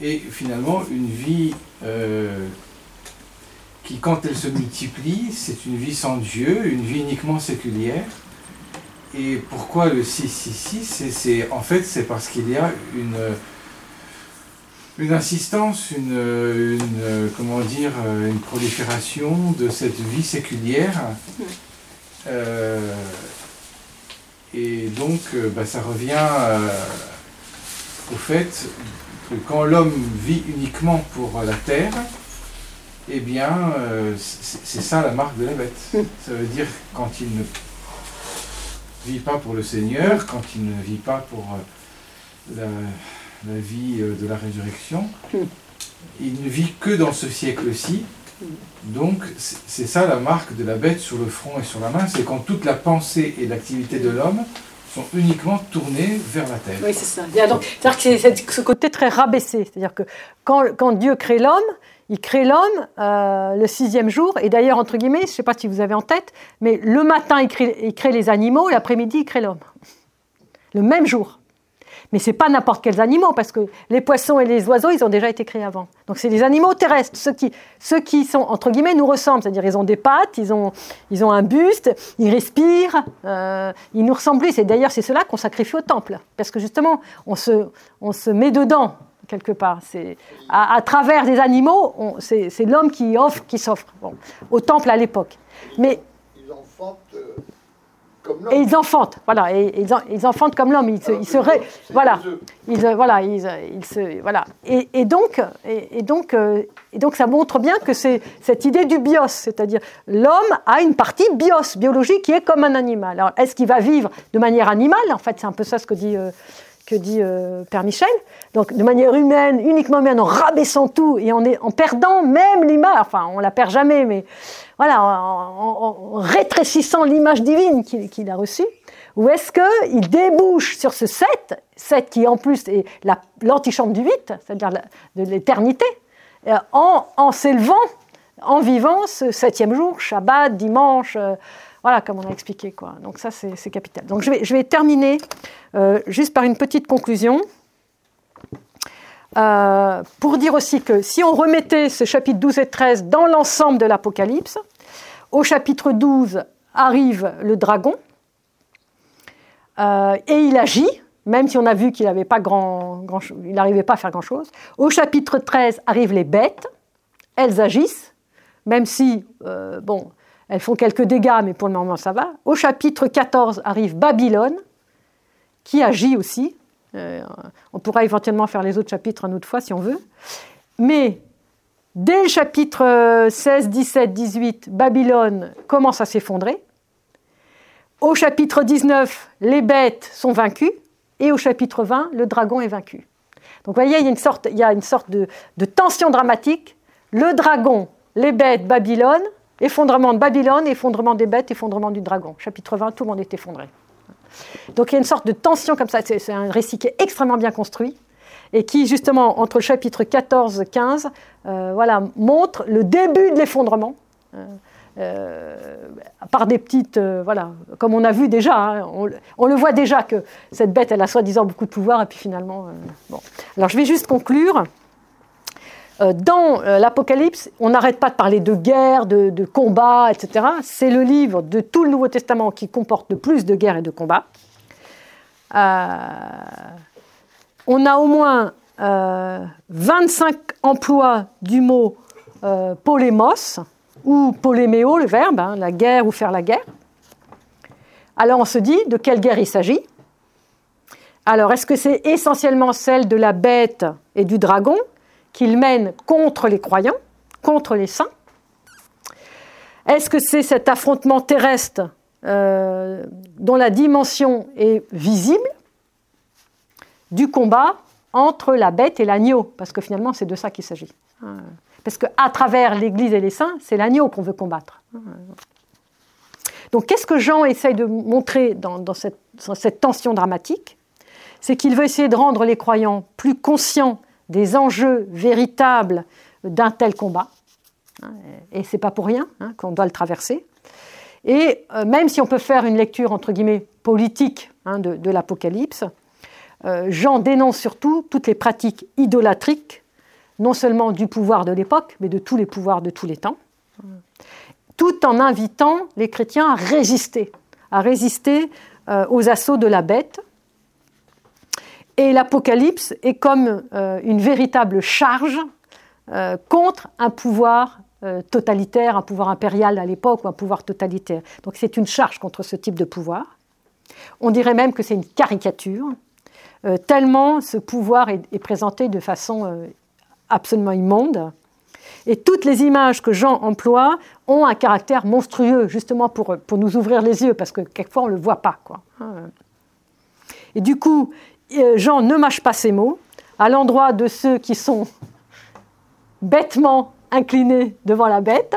Et finalement, une vie euh, qui, quand elle se multiplie, c'est une vie sans Dieu, une vie uniquement séculière. Et pourquoi le 666 c'est, En fait, c'est parce qu'il y a une, une insistance, une, comment dire, une prolifération de cette vie séculière. Euh, et donc, euh, bah, ça revient euh, au fait que quand l'homme vit uniquement pour la terre, eh bien, euh, c'est ça la marque de la bête. (laughs) Ça veut dire quand il ne vit pas pour le Seigneur, quand il ne vit pas pour la, vie de la résurrection, mm. il ne vit que dans ce siècle-ci. Donc, c'est ça la marque de la bête sur le front et sur la main, c'est quand toute la pensée et l'activité de l'homme sont uniquement tournés vers la terre. Oui, c'est ça. C'est-à-dire que c'est ce côté très rabaissé. C'est-à-dire que quand, quand, Dieu crée l'homme, il crée l'homme euh, le sixième jour. Et d'ailleurs, entre guillemets, je ne sais pas si vous avez en tête, mais le matin, il crée, les animaux, l'après-midi, il crée l'homme. Le même jour. Mais ce n'est pas n'importe quels animaux, parce que les poissons et les oiseaux, ils ont déjà été créés avant. Donc c'est des animaux terrestres, ceux qui, ceux qui sont, entre guillemets, nous ressemblent. C'est-à-dire ils ont des pattes, ils ont, ils ont un buste, ils respirent, euh, ils nous ressemblent. Et d'ailleurs, c'est cela qu'on sacrifie au temple. Parce que justement, on se, on se met dedans, quelque part. C'est, à, travers des animaux, c'est, l'homme qui offre, qui s'offre. Bon, au temple à l'époque. Mais... Ils enfantent euh, et ils enfantent, voilà, et ils, enfantent comme l'homme. Ils se, ils se voilà, ils, voilà, ils, se, voilà. Et, et donc, et, donc, euh, et donc, ça montre bien que c'est cette idée du bios, c'est-à-dire l'homme a une partie bios, biologique, qui est comme un animal. Alors, est-ce qu'il va vivre de manière animale? En fait, c'est un peu ça ce que dit. Que dit euh, Père Michel. Donc, de manière humaine, uniquement humaine, en rabaissant tout et en, en perdant même l'image. Enfin, on la perd jamais, mais voilà, en, rétrécissant l'image divine qu'il a reçue Ou est-ce qu'il débouche sur ce 7, 7 qui en plus est l'antichambre du 8, c'est-à-dire de l'éternité, euh, en, s'élevant, en vivant ce septième jour, Shabbat, dimanche, euh, voilà, comme on a expliqué. Quoi. Donc ça, c'est capital. Donc je vais, terminer euh, juste par une petite conclusion. Euh, pour dire aussi que si on remettait ce chapitre 12 et 13 dans l'ensemble de l'Apocalypse, au chapitre 12 arrive le dragon euh, et il agit, même si on a vu qu'il n'arrivait pas, à faire grand-chose. Au chapitre 13 arrivent les bêtes, elles agissent, même si, bon, elles font quelques dégâts, mais pour le moment ça va. Au chapitre 14 arrive Babylone, qui agit aussi, euh, on pourra éventuellement faire les autres chapitres une autre fois si on veut. Mais dès le chapitre 16, 17, 18, Babylone commence à s'effondrer. Au chapitre 19, les bêtes sont vaincues. Et au chapitre 20, le dragon est vaincu. Donc vous voyez, il y a une sorte, de tension dramatique. Le dragon, les bêtes, Babylone, effondrement de Babylone, effondrement des bêtes, effondrement du dragon. Chapitre 20, tout le monde est effondré. Donc il y a une sorte de tension comme ça. C'est un récit qui est extrêmement bien construit et qui, justement, entre le chapitre 14 et 15, euh, voilà, montre le début de l'effondrement. Euh, euh, par des petites, voilà, comme on a vu déjà, hein, on, le voit déjà que cette bête, elle a soi-disant beaucoup de pouvoir, et puis finalement, bon. Alors je vais juste conclure. Dans l'Apocalypse, on n'arrête pas de parler de guerre, de, de combat, etc. C'est le livre de tout le Nouveau Testament qui comporte le plus de guerre et de combat. Euh, on a au moins 25 euh, emplois du mot euh, polémos ou poléméo, le verbe, hein, la guerre ou faire la guerre. Alors on se dit de quelle guerre il s'agit? Alors est-ce que c'est essentiellement celle de la bête et du dragon? Qu'il mène contre les croyants, contre les saints Est-ce que c'est cet affrontement terrestre euh, dont la dimension est visible du combat entre la bête et l'agneau, parce que finalement c'est de ça qu'il s'agit. Parce qu'à travers l'Église et les saints, c'est l'agneau qu'on veut combattre. Donc qu'est-ce que Jean essaye de montrer dans cette, tension dramatique? C'est qu'il veut essayer de rendre les croyants plus conscients des enjeux véritables d'un tel combat. Et c'est pas pour rien hein, qu'on doit le traverser. Et euh, même si on peut faire une lecture, entre guillemets, politique hein, de, l'Apocalypse, euh, Jean dénonce surtout toutes les pratiques idolatriques, non seulement du pouvoir de l'époque, mais de tous les pouvoirs de tous les temps, tout en invitant les chrétiens à résister, à résister euh, aux assauts de la bête. Et l'Apocalypse est comme une véritable charge contre un pouvoir euh, totalitaire, un pouvoir impérial à l'époque ou un pouvoir totalitaire. Donc c'est une charge contre ce type de pouvoir. On dirait même que c'est une caricature, euh, tellement ce pouvoir est, présenté de façon euh, absolument immonde. Et toutes les images que Jean emploie ont un caractère monstrueux, justement pour, pour nous ouvrir les yeux, parce que quelquefois on ne le voit pas. Et du coup, euh, Jean ne mâche pas ses mots à l'endroit de ceux qui sont bêtement inclinés devant la bête.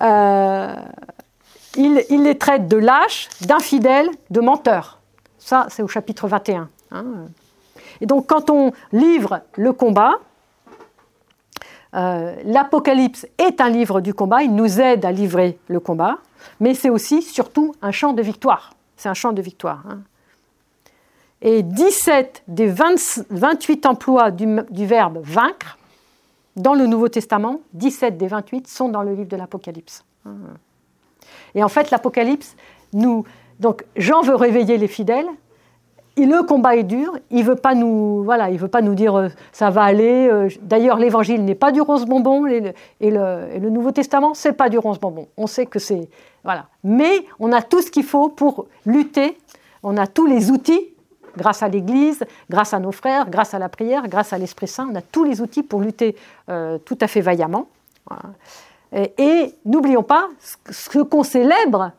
Euh, il, les traite de lâches, d'infidèles, de menteurs. Ça, c'est au chapitre 21. Hein. Et donc, quand on livre le combat, euh, l'Apocalypse est un livre du combat, il nous aide à livrer le combat, mais c'est aussi, surtout, un chant de victoire. C'est un chant de victoire. Hein. Et 17 des 28 emplois du, du, verbe vaincre dans le Nouveau Testament, 17 des 28 sont dans le livre de l'Apocalypse. Hein. Et en fait, l'Apocalypse nous. Donc, Jean veut réveiller les fidèles. Le combat est dur. Il veut voilà, il veut pas nous dire euh, ça va aller. Euh, d'ailleurs, l'Évangile n'est pas du rose bonbon et le, et le, Nouveau Testament c'est pas du rose bonbon. On sait que c'est voilà. Mais on a tout ce qu'il faut pour lutter. On a tous les outils grâce à l'Église, grâce à nos frères, grâce à la prière, grâce à l'Esprit Saint. On a tous les outils pour lutter euh, tout à fait vaillamment. Et, n'oublions pas, ce qu'on célèbre,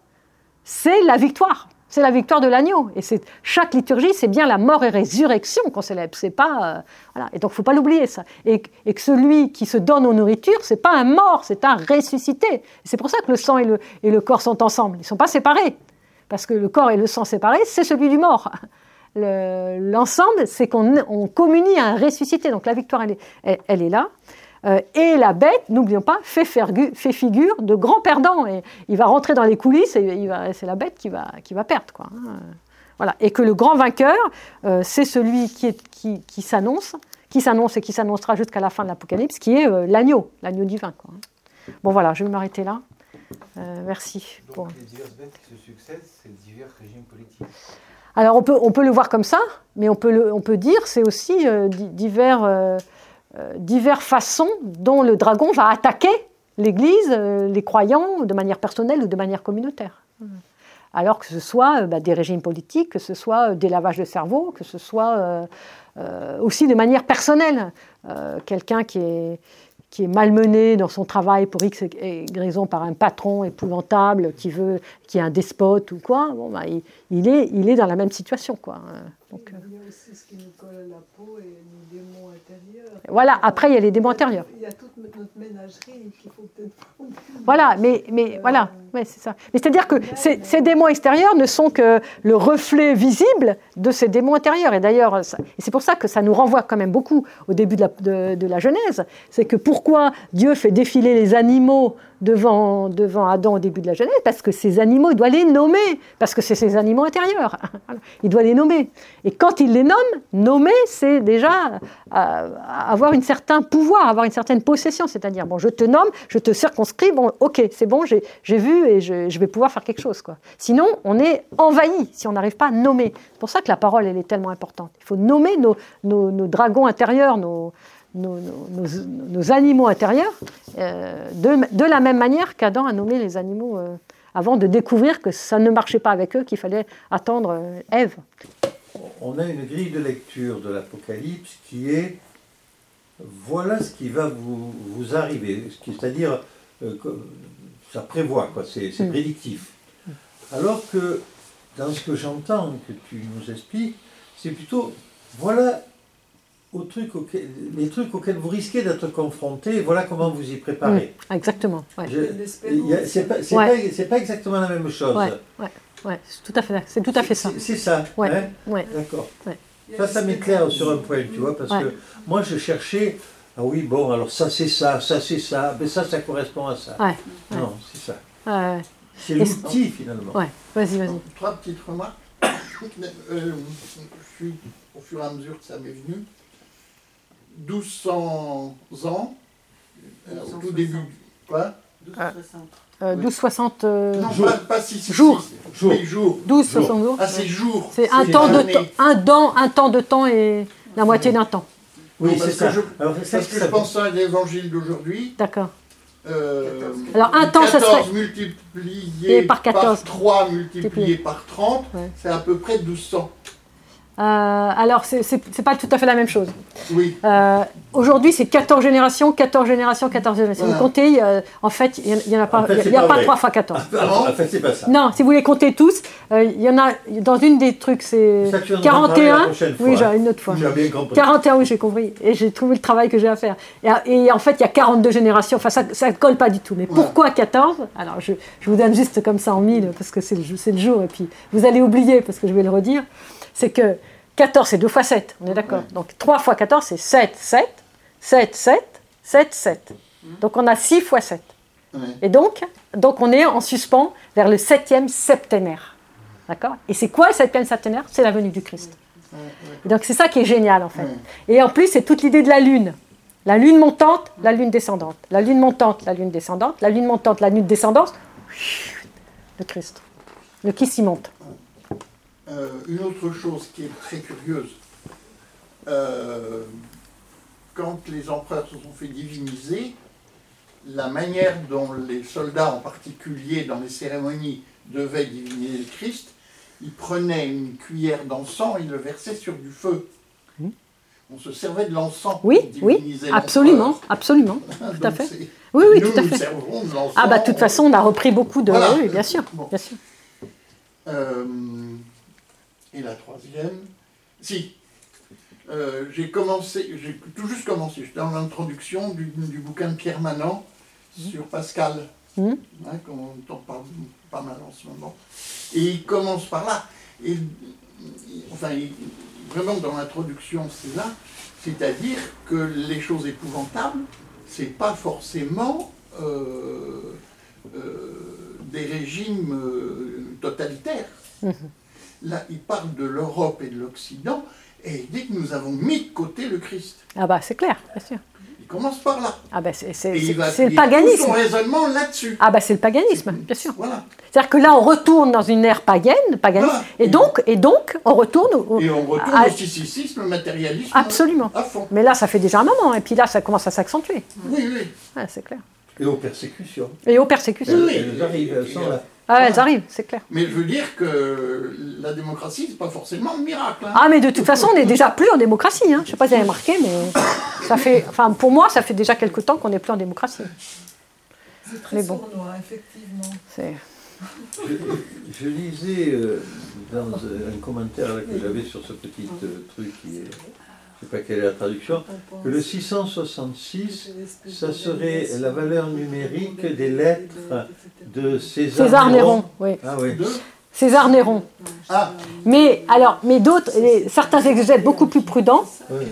c'est la victoire. C'est la victoire de l'agneau. Et c'est chaque liturgie, c'est bien la mort et résurrection qu'on célèbre. C'est pas euh, voilà. Et donc, faut pas l'oublier ça. Et, que celui qui se donne aux nourritures, c'est pas un mort, c'est un ressuscité. C'est pour ça que le sang et le, et le corps sont ensemble. Ils sont pas séparés, parce que le corps et le sang séparés, c'est celui du mort. L'ensemble, c'est qu'on communie à un ressuscité. Donc la victoire, elle elle est là. Euh, et la bête, n'oublions pas, fait, figure de grand perdant. Et il va rentrer dans les coulisses et c'est la bête qui va, qui va perdre. Quoi. Hein. Voilà. Et que le grand vainqueur, euh, c'est celui qui, s'annonce, qui s'annonce et qui s'annoncera jusqu'à la fin de l'Apocalypse, qui est euh, l'agneau, l'agneau divin. Quoi. Bon voilà, je vais m'arrêter là. merci. Donc, les diverses bêtes qui se succèdent, c'est divers régimes politiques. Alors on peut, on peut le voir comme ça, mais on peut, le, on peut dire c'est aussi divers euh, diverses façons dont le dragon va attaquer l'Église, euh, les croyants, de manière personnelle ou de manière communautaire. Alors que ce soit euh, bah, des régimes politiques, que ce soit des lavages de cerveau, que ce soit aussi de manière personnelle. Quelqu'un qui est, qui est malmené dans son travail pour X raison par un patron épouvantable qui veut, qui est un despote ou quoi, bon, bah, il, est, il est dans la même situation. Quoi. Donc, il y a aussi ce qui nous colle à la peau et les démons intérieurs. Voilà, après il y a les démons intérieurs. Il y a toute notre ménagerie qu'il faut peut-être. Voilà, mais, mais euh, voilà, ouais, c'est ça. Mais c'est-à-dire que ces, ces, démons extérieurs ne sont que le reflet visible de ces démons intérieurs. Et d'ailleurs, c'est pour ça que ça nous renvoie quand même beaucoup au début de la, de, de la Genèse. C'est que pourquoi Dieu fait défiler les animaux devant, devant Adam au début de la Genèse, parce que ces animaux, il doit les nommer, parce que c'est ses animaux intérieurs. (laughs) il doit les nommer. Et quand il les nomme, nommer, c'est déjà euh, avoir un certain pouvoir, avoir une certaine possession, c'est-à-dire, bon, je te nomme, je te circonscris, bon, ok, c'est bon, j'ai vu et je, vais pouvoir faire quelque chose. Sinon, on est envahi si on n'arrive pas à nommer. C'est pour ça que la parole, elle est tellement importante. Il faut nommer nos, dragons intérieurs, nos, animaux intérieurs euh, de, la même manière qu'Adam a nommé les animaux euh, avant de découvrir que ça ne marchait pas avec eux, qu'il fallait attendre Ève. On a une grille de lecture de l'Apocalypse qui est voilà ce qui va vous, vous arriver, c'est-à-dire ça prévoit, quoi, c'est, mm. prédictif. Alors que dans ce que j'entends que tu nous expliques, c'est plutôt voilà les trucs auxquels vous risquez d'être confronté, voilà comment vous y préparez. Mmh, exactement. Ouais. C'est pas, pas, pas, exactement la même chose. Ouais, ouais, c'est tout à fait, c'est tout à fait ça. C'est ça. Ouais, hein D'accord. Ça, ça m'éclaire sur un point, tu vois, parce que moi, je cherchais. Ah oui, bon, alors ça c'est ça, ça c'est ça, mais ça, ça correspond à ça. Non, c'est ça. C'est l'outil finalement. Ouais, vas-y, vas-y. Trois petites remarques. (coughs) Euh, je suis, au fur et à mesure que ça m'est venu, 1200 ans, euh, au tout début. Quoi? 1260. Euh, 1260 euh, non, jours. Pas, pas si, jours. jours. Oui, jours. 1260 jours. Ah, c'est jours. C'est un, temps de temps, un, temps, un temps de temps et la moitié d'un temps. Oui, c'est ça. Je, Alors, parce que je pense à l'évangile d'aujourd'hui. D'accord. Euh, Alors un temps, ça serait multiplié par, 14. par 3 multiplié par 30, ouais. c'est à peu près 1200. Euh, alors, c'est- pas tout à fait la même chose. Oui, Euh, Aujourd'hui, c'est 14 générations, 14 générations, 14 générations. Voilà. Vous comptez, euh, en fait, il n'y en, a pas, En fait, il y c'est a pas pas vrai. 3 fois 14. Alors, en fait, c'est pas ça. Non, si vous les comptez tous, euh, il y en a dans une des trucs, c'est Ça, tu en parleras la 41. prochaine Oui, fois. j'ai une autre fois. Bien compris. 41, oui, j'ai compris. Et j'ai trouvé le travail que j'ai à faire. Et, et en fait, il y a 42 générations. Enfin, ça ne colle pas du tout. Mais pourquoi 14 Alors, je, je vous donne juste comme ça en mille, parce que c'est le, c'est le jour. Et puis, vous allez oublier, parce que je vais le redire. C'est que 14, c'est 2 fois 7. On est d'accord Donc, 3 fois 14, c'est 7, 7, 7, 7, 7, 7. Donc, on a 6 fois 7. ouais. Et donc, donc, on est en suspens vers le septième septénaire. D'accord? Et c'est quoi le septième septénaire C'est la venue du Christ. Et Donc c'est ça qui est génial en fait. Et en plus, c'est toute l'idée de la lune. La lune montante, la lune descendante. La lune montante, la lune descendante. La lune montante, la lune descendante. Le Christ. Le Christ y monte. Euh, une autre chose qui est très curieuse, euh, quand les empereurs se sont fait diviniser, la manière dont les soldats en particulier dans les cérémonies devaient diviniser le Christ, ils prenaient une cuillère d'encens et ils le versaient sur du feu. On se servait de l'encens Oui, pour oui, diviniser absolument, l'empereur. absolument. (laughs) Tout à fait. Oui, oui, nous, tout à nous fait. servons de l'encens. Ah bah de toute façon, on a repris beaucoup de... Voilà. Oui, bien sûr, Bon. bien sûr. Euh, et la troisième, si. Euh, j'ai commencé, j'ai tout juste commencé, j'étais dans l'introduction du, du bouquin de Pierre Manant sur Pascal, Mhm. hein, qu'on on parle pas mal en ce moment. Et il commence par là. Et, enfin, il- vraiment dans l'introduction, c'est là. C'est-à-dire que les choses épouvantables, c'est pas forcément euh, euh, des régimes totalitaires. Là, il parle de l'Europe et de l'Occident, et il dit que nous avons mis de côté le Christ. Ah bah c'est clair, bien sûr. Il commence par là. Ah bah c'est c'est- Et il c'est- va c'est le appuyer tout paganisme. son raisonnement là-dessus. Ah bah c'est le paganisme, bien sûr. Voilà. C'est-à-dire que là, on retourne dans une ère païenne, paganiste, Voilà. et donc, et donc, on retourne au... Et on retourne Ah, au scissicisme, au matérialisme. Absolument. À fond. Mais là, ça fait déjà un moment, et puis là, ça commence à s'accentuer. Oui, oui. Ouais, c'est clair. Et aux persécutions. Et aux persécutions. Oui, oui. Elles arrivent, elles Ah, elles arrivent, c'est clair. Mais je veux dire que la démocratie, c'est pas forcément le miracle. hein. Ah, mais de toute façon, on n'est déjà plus en démocratie. Hein. Je ne sais pas si vous avez remarqué, mais ça fait, enfin, pour moi, ça fait déjà quelque temps qu'on n'est plus en démocratie. C'est très Mais bon. sournois, effectivement. C'est- Je, je lisais euh, dans un commentaire là, que j'avais sur ce petit euh, truc qui est, je sais pas quelle est la traduction, que le 666, ça serait la valeur numérique des lettres de César, César Néron, oui. Ah oui. César Néron. Ah, Mais alors, mais d'autres, certains exégètes beaucoup plus prudents Oui.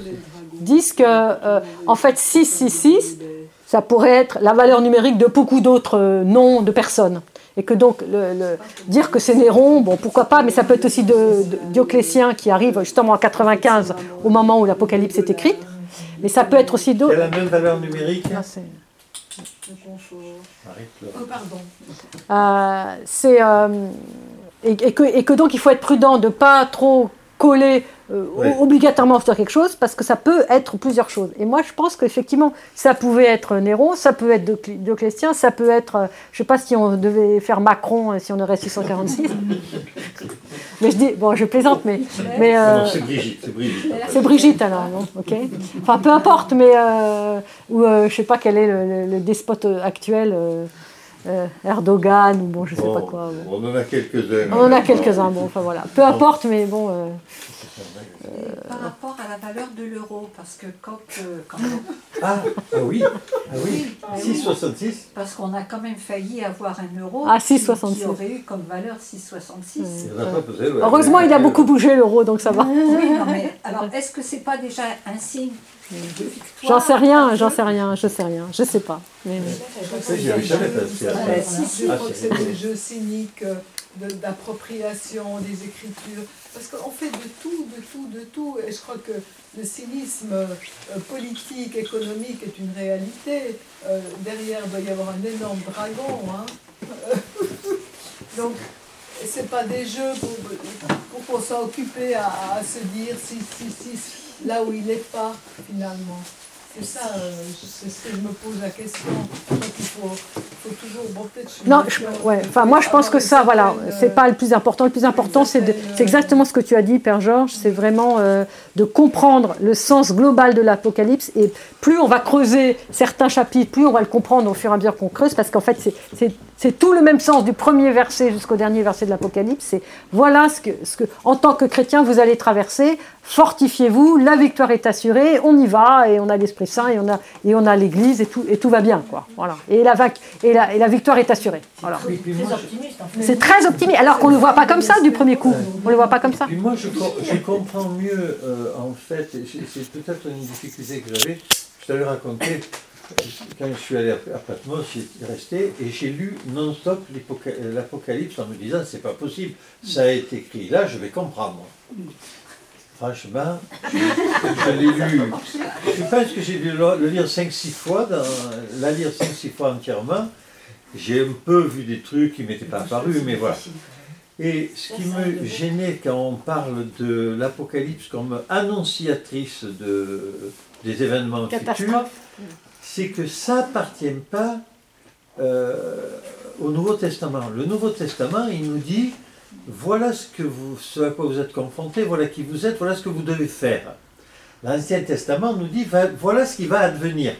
disent que, euh, en fait, 666, ça pourrait être la valeur numérique de beaucoup d'autres euh, noms de personnes. Et que donc, le, le- dire que c'est Néron, bon, pourquoi pas, mais ça peut être aussi de, de Dioclétien qui arrive justement en 95, au moment où l'Apocalypse est écrite. Mais ça peut être aussi Il y a d'autres. la même valeur numérique Ah. Oh, pardon. Euh, c'est euh, et, et que, et que donc il faut être prudent de pas trop coller euh, obligatoirement sur quelque chose parce que ça peut être plusieurs choses. Et moi je pense qu'effectivement ça pouvait être Néron, ça peut être Diocl- Dioclétien, ça peut être, euh, je sais pas si on devait faire Macron euh, si on aurait 646. (laughs) mais je dis, bon je plaisante, mais, mais euh, c'est Brigitte, c'est Brigitte. c'est Brigitte alors, non Ok. Enfin, peu importe, mais euh, ou je sais pas quel est le, le- le despote actuel, euh, Erdogan ou bon, je sais pas quoi. bon. On en a quelques-uns. On en a quelques-uns, bon, enfin voilà. Peu importe, mais bon. euh, par rapport à la valeur de l'euro, parce que quand, euh, quand Ah, ah oui, ah oui. Oui, 666 parce qu'on a quand même failli avoir un euro Ah, qui- 6,66. qui aurait eu comme valeur 6,66. Il n'y en a pas posé, ouais. Heureusement, il a beaucoup bougé l'euro, donc ça va. Oui, non, mais alors est-ce que c'est pas déjà un signe J'en sais rien, j'en sais rien, je sais rien, je sais pas. Mais, si, si. Je Ah, crois que c'est- des jeux cyniques euh, d'appropriation des écritures. Parce qu'on fait de tout, de tout, de tout. Et je crois que le cynisme euh, politique, économique est une réalité. Euh, derrière, il doit y avoir un énorme dragon. hein. (laughs) Donc, c'est pas des jeux pour, pour qu'on soit occupé à, à se dire si, si, si, là où il n'est pas, finalement. C'est ça, euh, c'est ce que je me pose la question. Qu'il faut, faut toujours. Bon, Non, je- ouais, enfin, il moi je pense que ça, voilà, c'est euh, pas le plus important. Le plus important, c'est c'est exactement ce que tu as dit, Père Georges, c'est vraiment euh, de comprendre le sens global de l'Apocalypse. Et plus on va creuser certains chapitres, plus on va le comprendre au fur et à mesure qu'on creuse, parce qu'en fait, c'est tout le même sens du premier verset jusqu'au dernier verset de l'Apocalypse. C'est voilà ce que, ce que, en tant que chrétien, vous allez traverser. Fortifiez-vous, la victoire est assurée, on y va, et on a l'Esprit Et on a, et on a l'Église, et tout, et tout va bien, quoi. Voilà. Et la, vac- et la, et la victoire est assurée. Voilà. C'est très optimiste, alors qu'on ne le voit pas comme ça du premier coup. On ne le voit pas comme ça. Puis moi, je, je comprends mieux, euh, en fait, et c'est peut-être une difficulté que j'avais, je t'avais raconté, quand je suis allé à Patmos, j'y suis resté, et j'ai lu non-stop l'Apoca- l'Apocalypse en me disant, c'est pas possible, ça a été écrit là, je vais comprendre. Franchement, je, (laughs) je l'ai lu, je pense que j'ai dû le, lire 5-6 fois, dans, la lire 5-6 fois entièrement, j'ai un peu vu des trucs qui ne m'étaient pas apparus, mais voilà. Et ce qui me gênait quand on parle de l'Apocalypse comme annonciatrice de, des événements futurs, c'est que ça n'appartient pas euh, au Nouveau Testament. Le Nouveau Testament, il nous dit, voilà ce, à quoi vous êtes confrontés, voilà qui vous êtes, voilà ce que vous devez faire. L'Ancien Testament nous dit, voilà ce qui va advenir.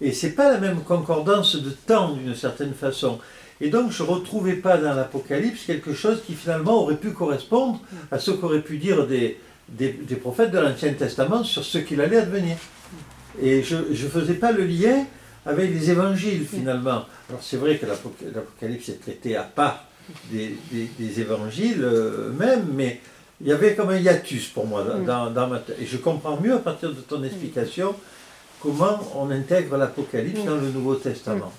Et ce n'est pas la même concordance de temps d'une certaine façon. Et donc je ne retrouvais pas dans l'Apocalypse quelque chose qui finalement aurait pu correspondre à ce qu'auraient pu dire des, des, prophètes de l'Ancien Testament sur ce qu'il allait advenir. Et je ne faisais pas le lien avec les évangiles finalement. Alors c'est vrai que l'Apoc- l'Apocalypse est traité à part des, des- des évangiles même, mais il y avait comme un hiatus pour moi dans, dans- dans ma tête. Et je comprends mieux à partir de ton explication comment on intègre l'Apocalypse dans le Nouveau Testament.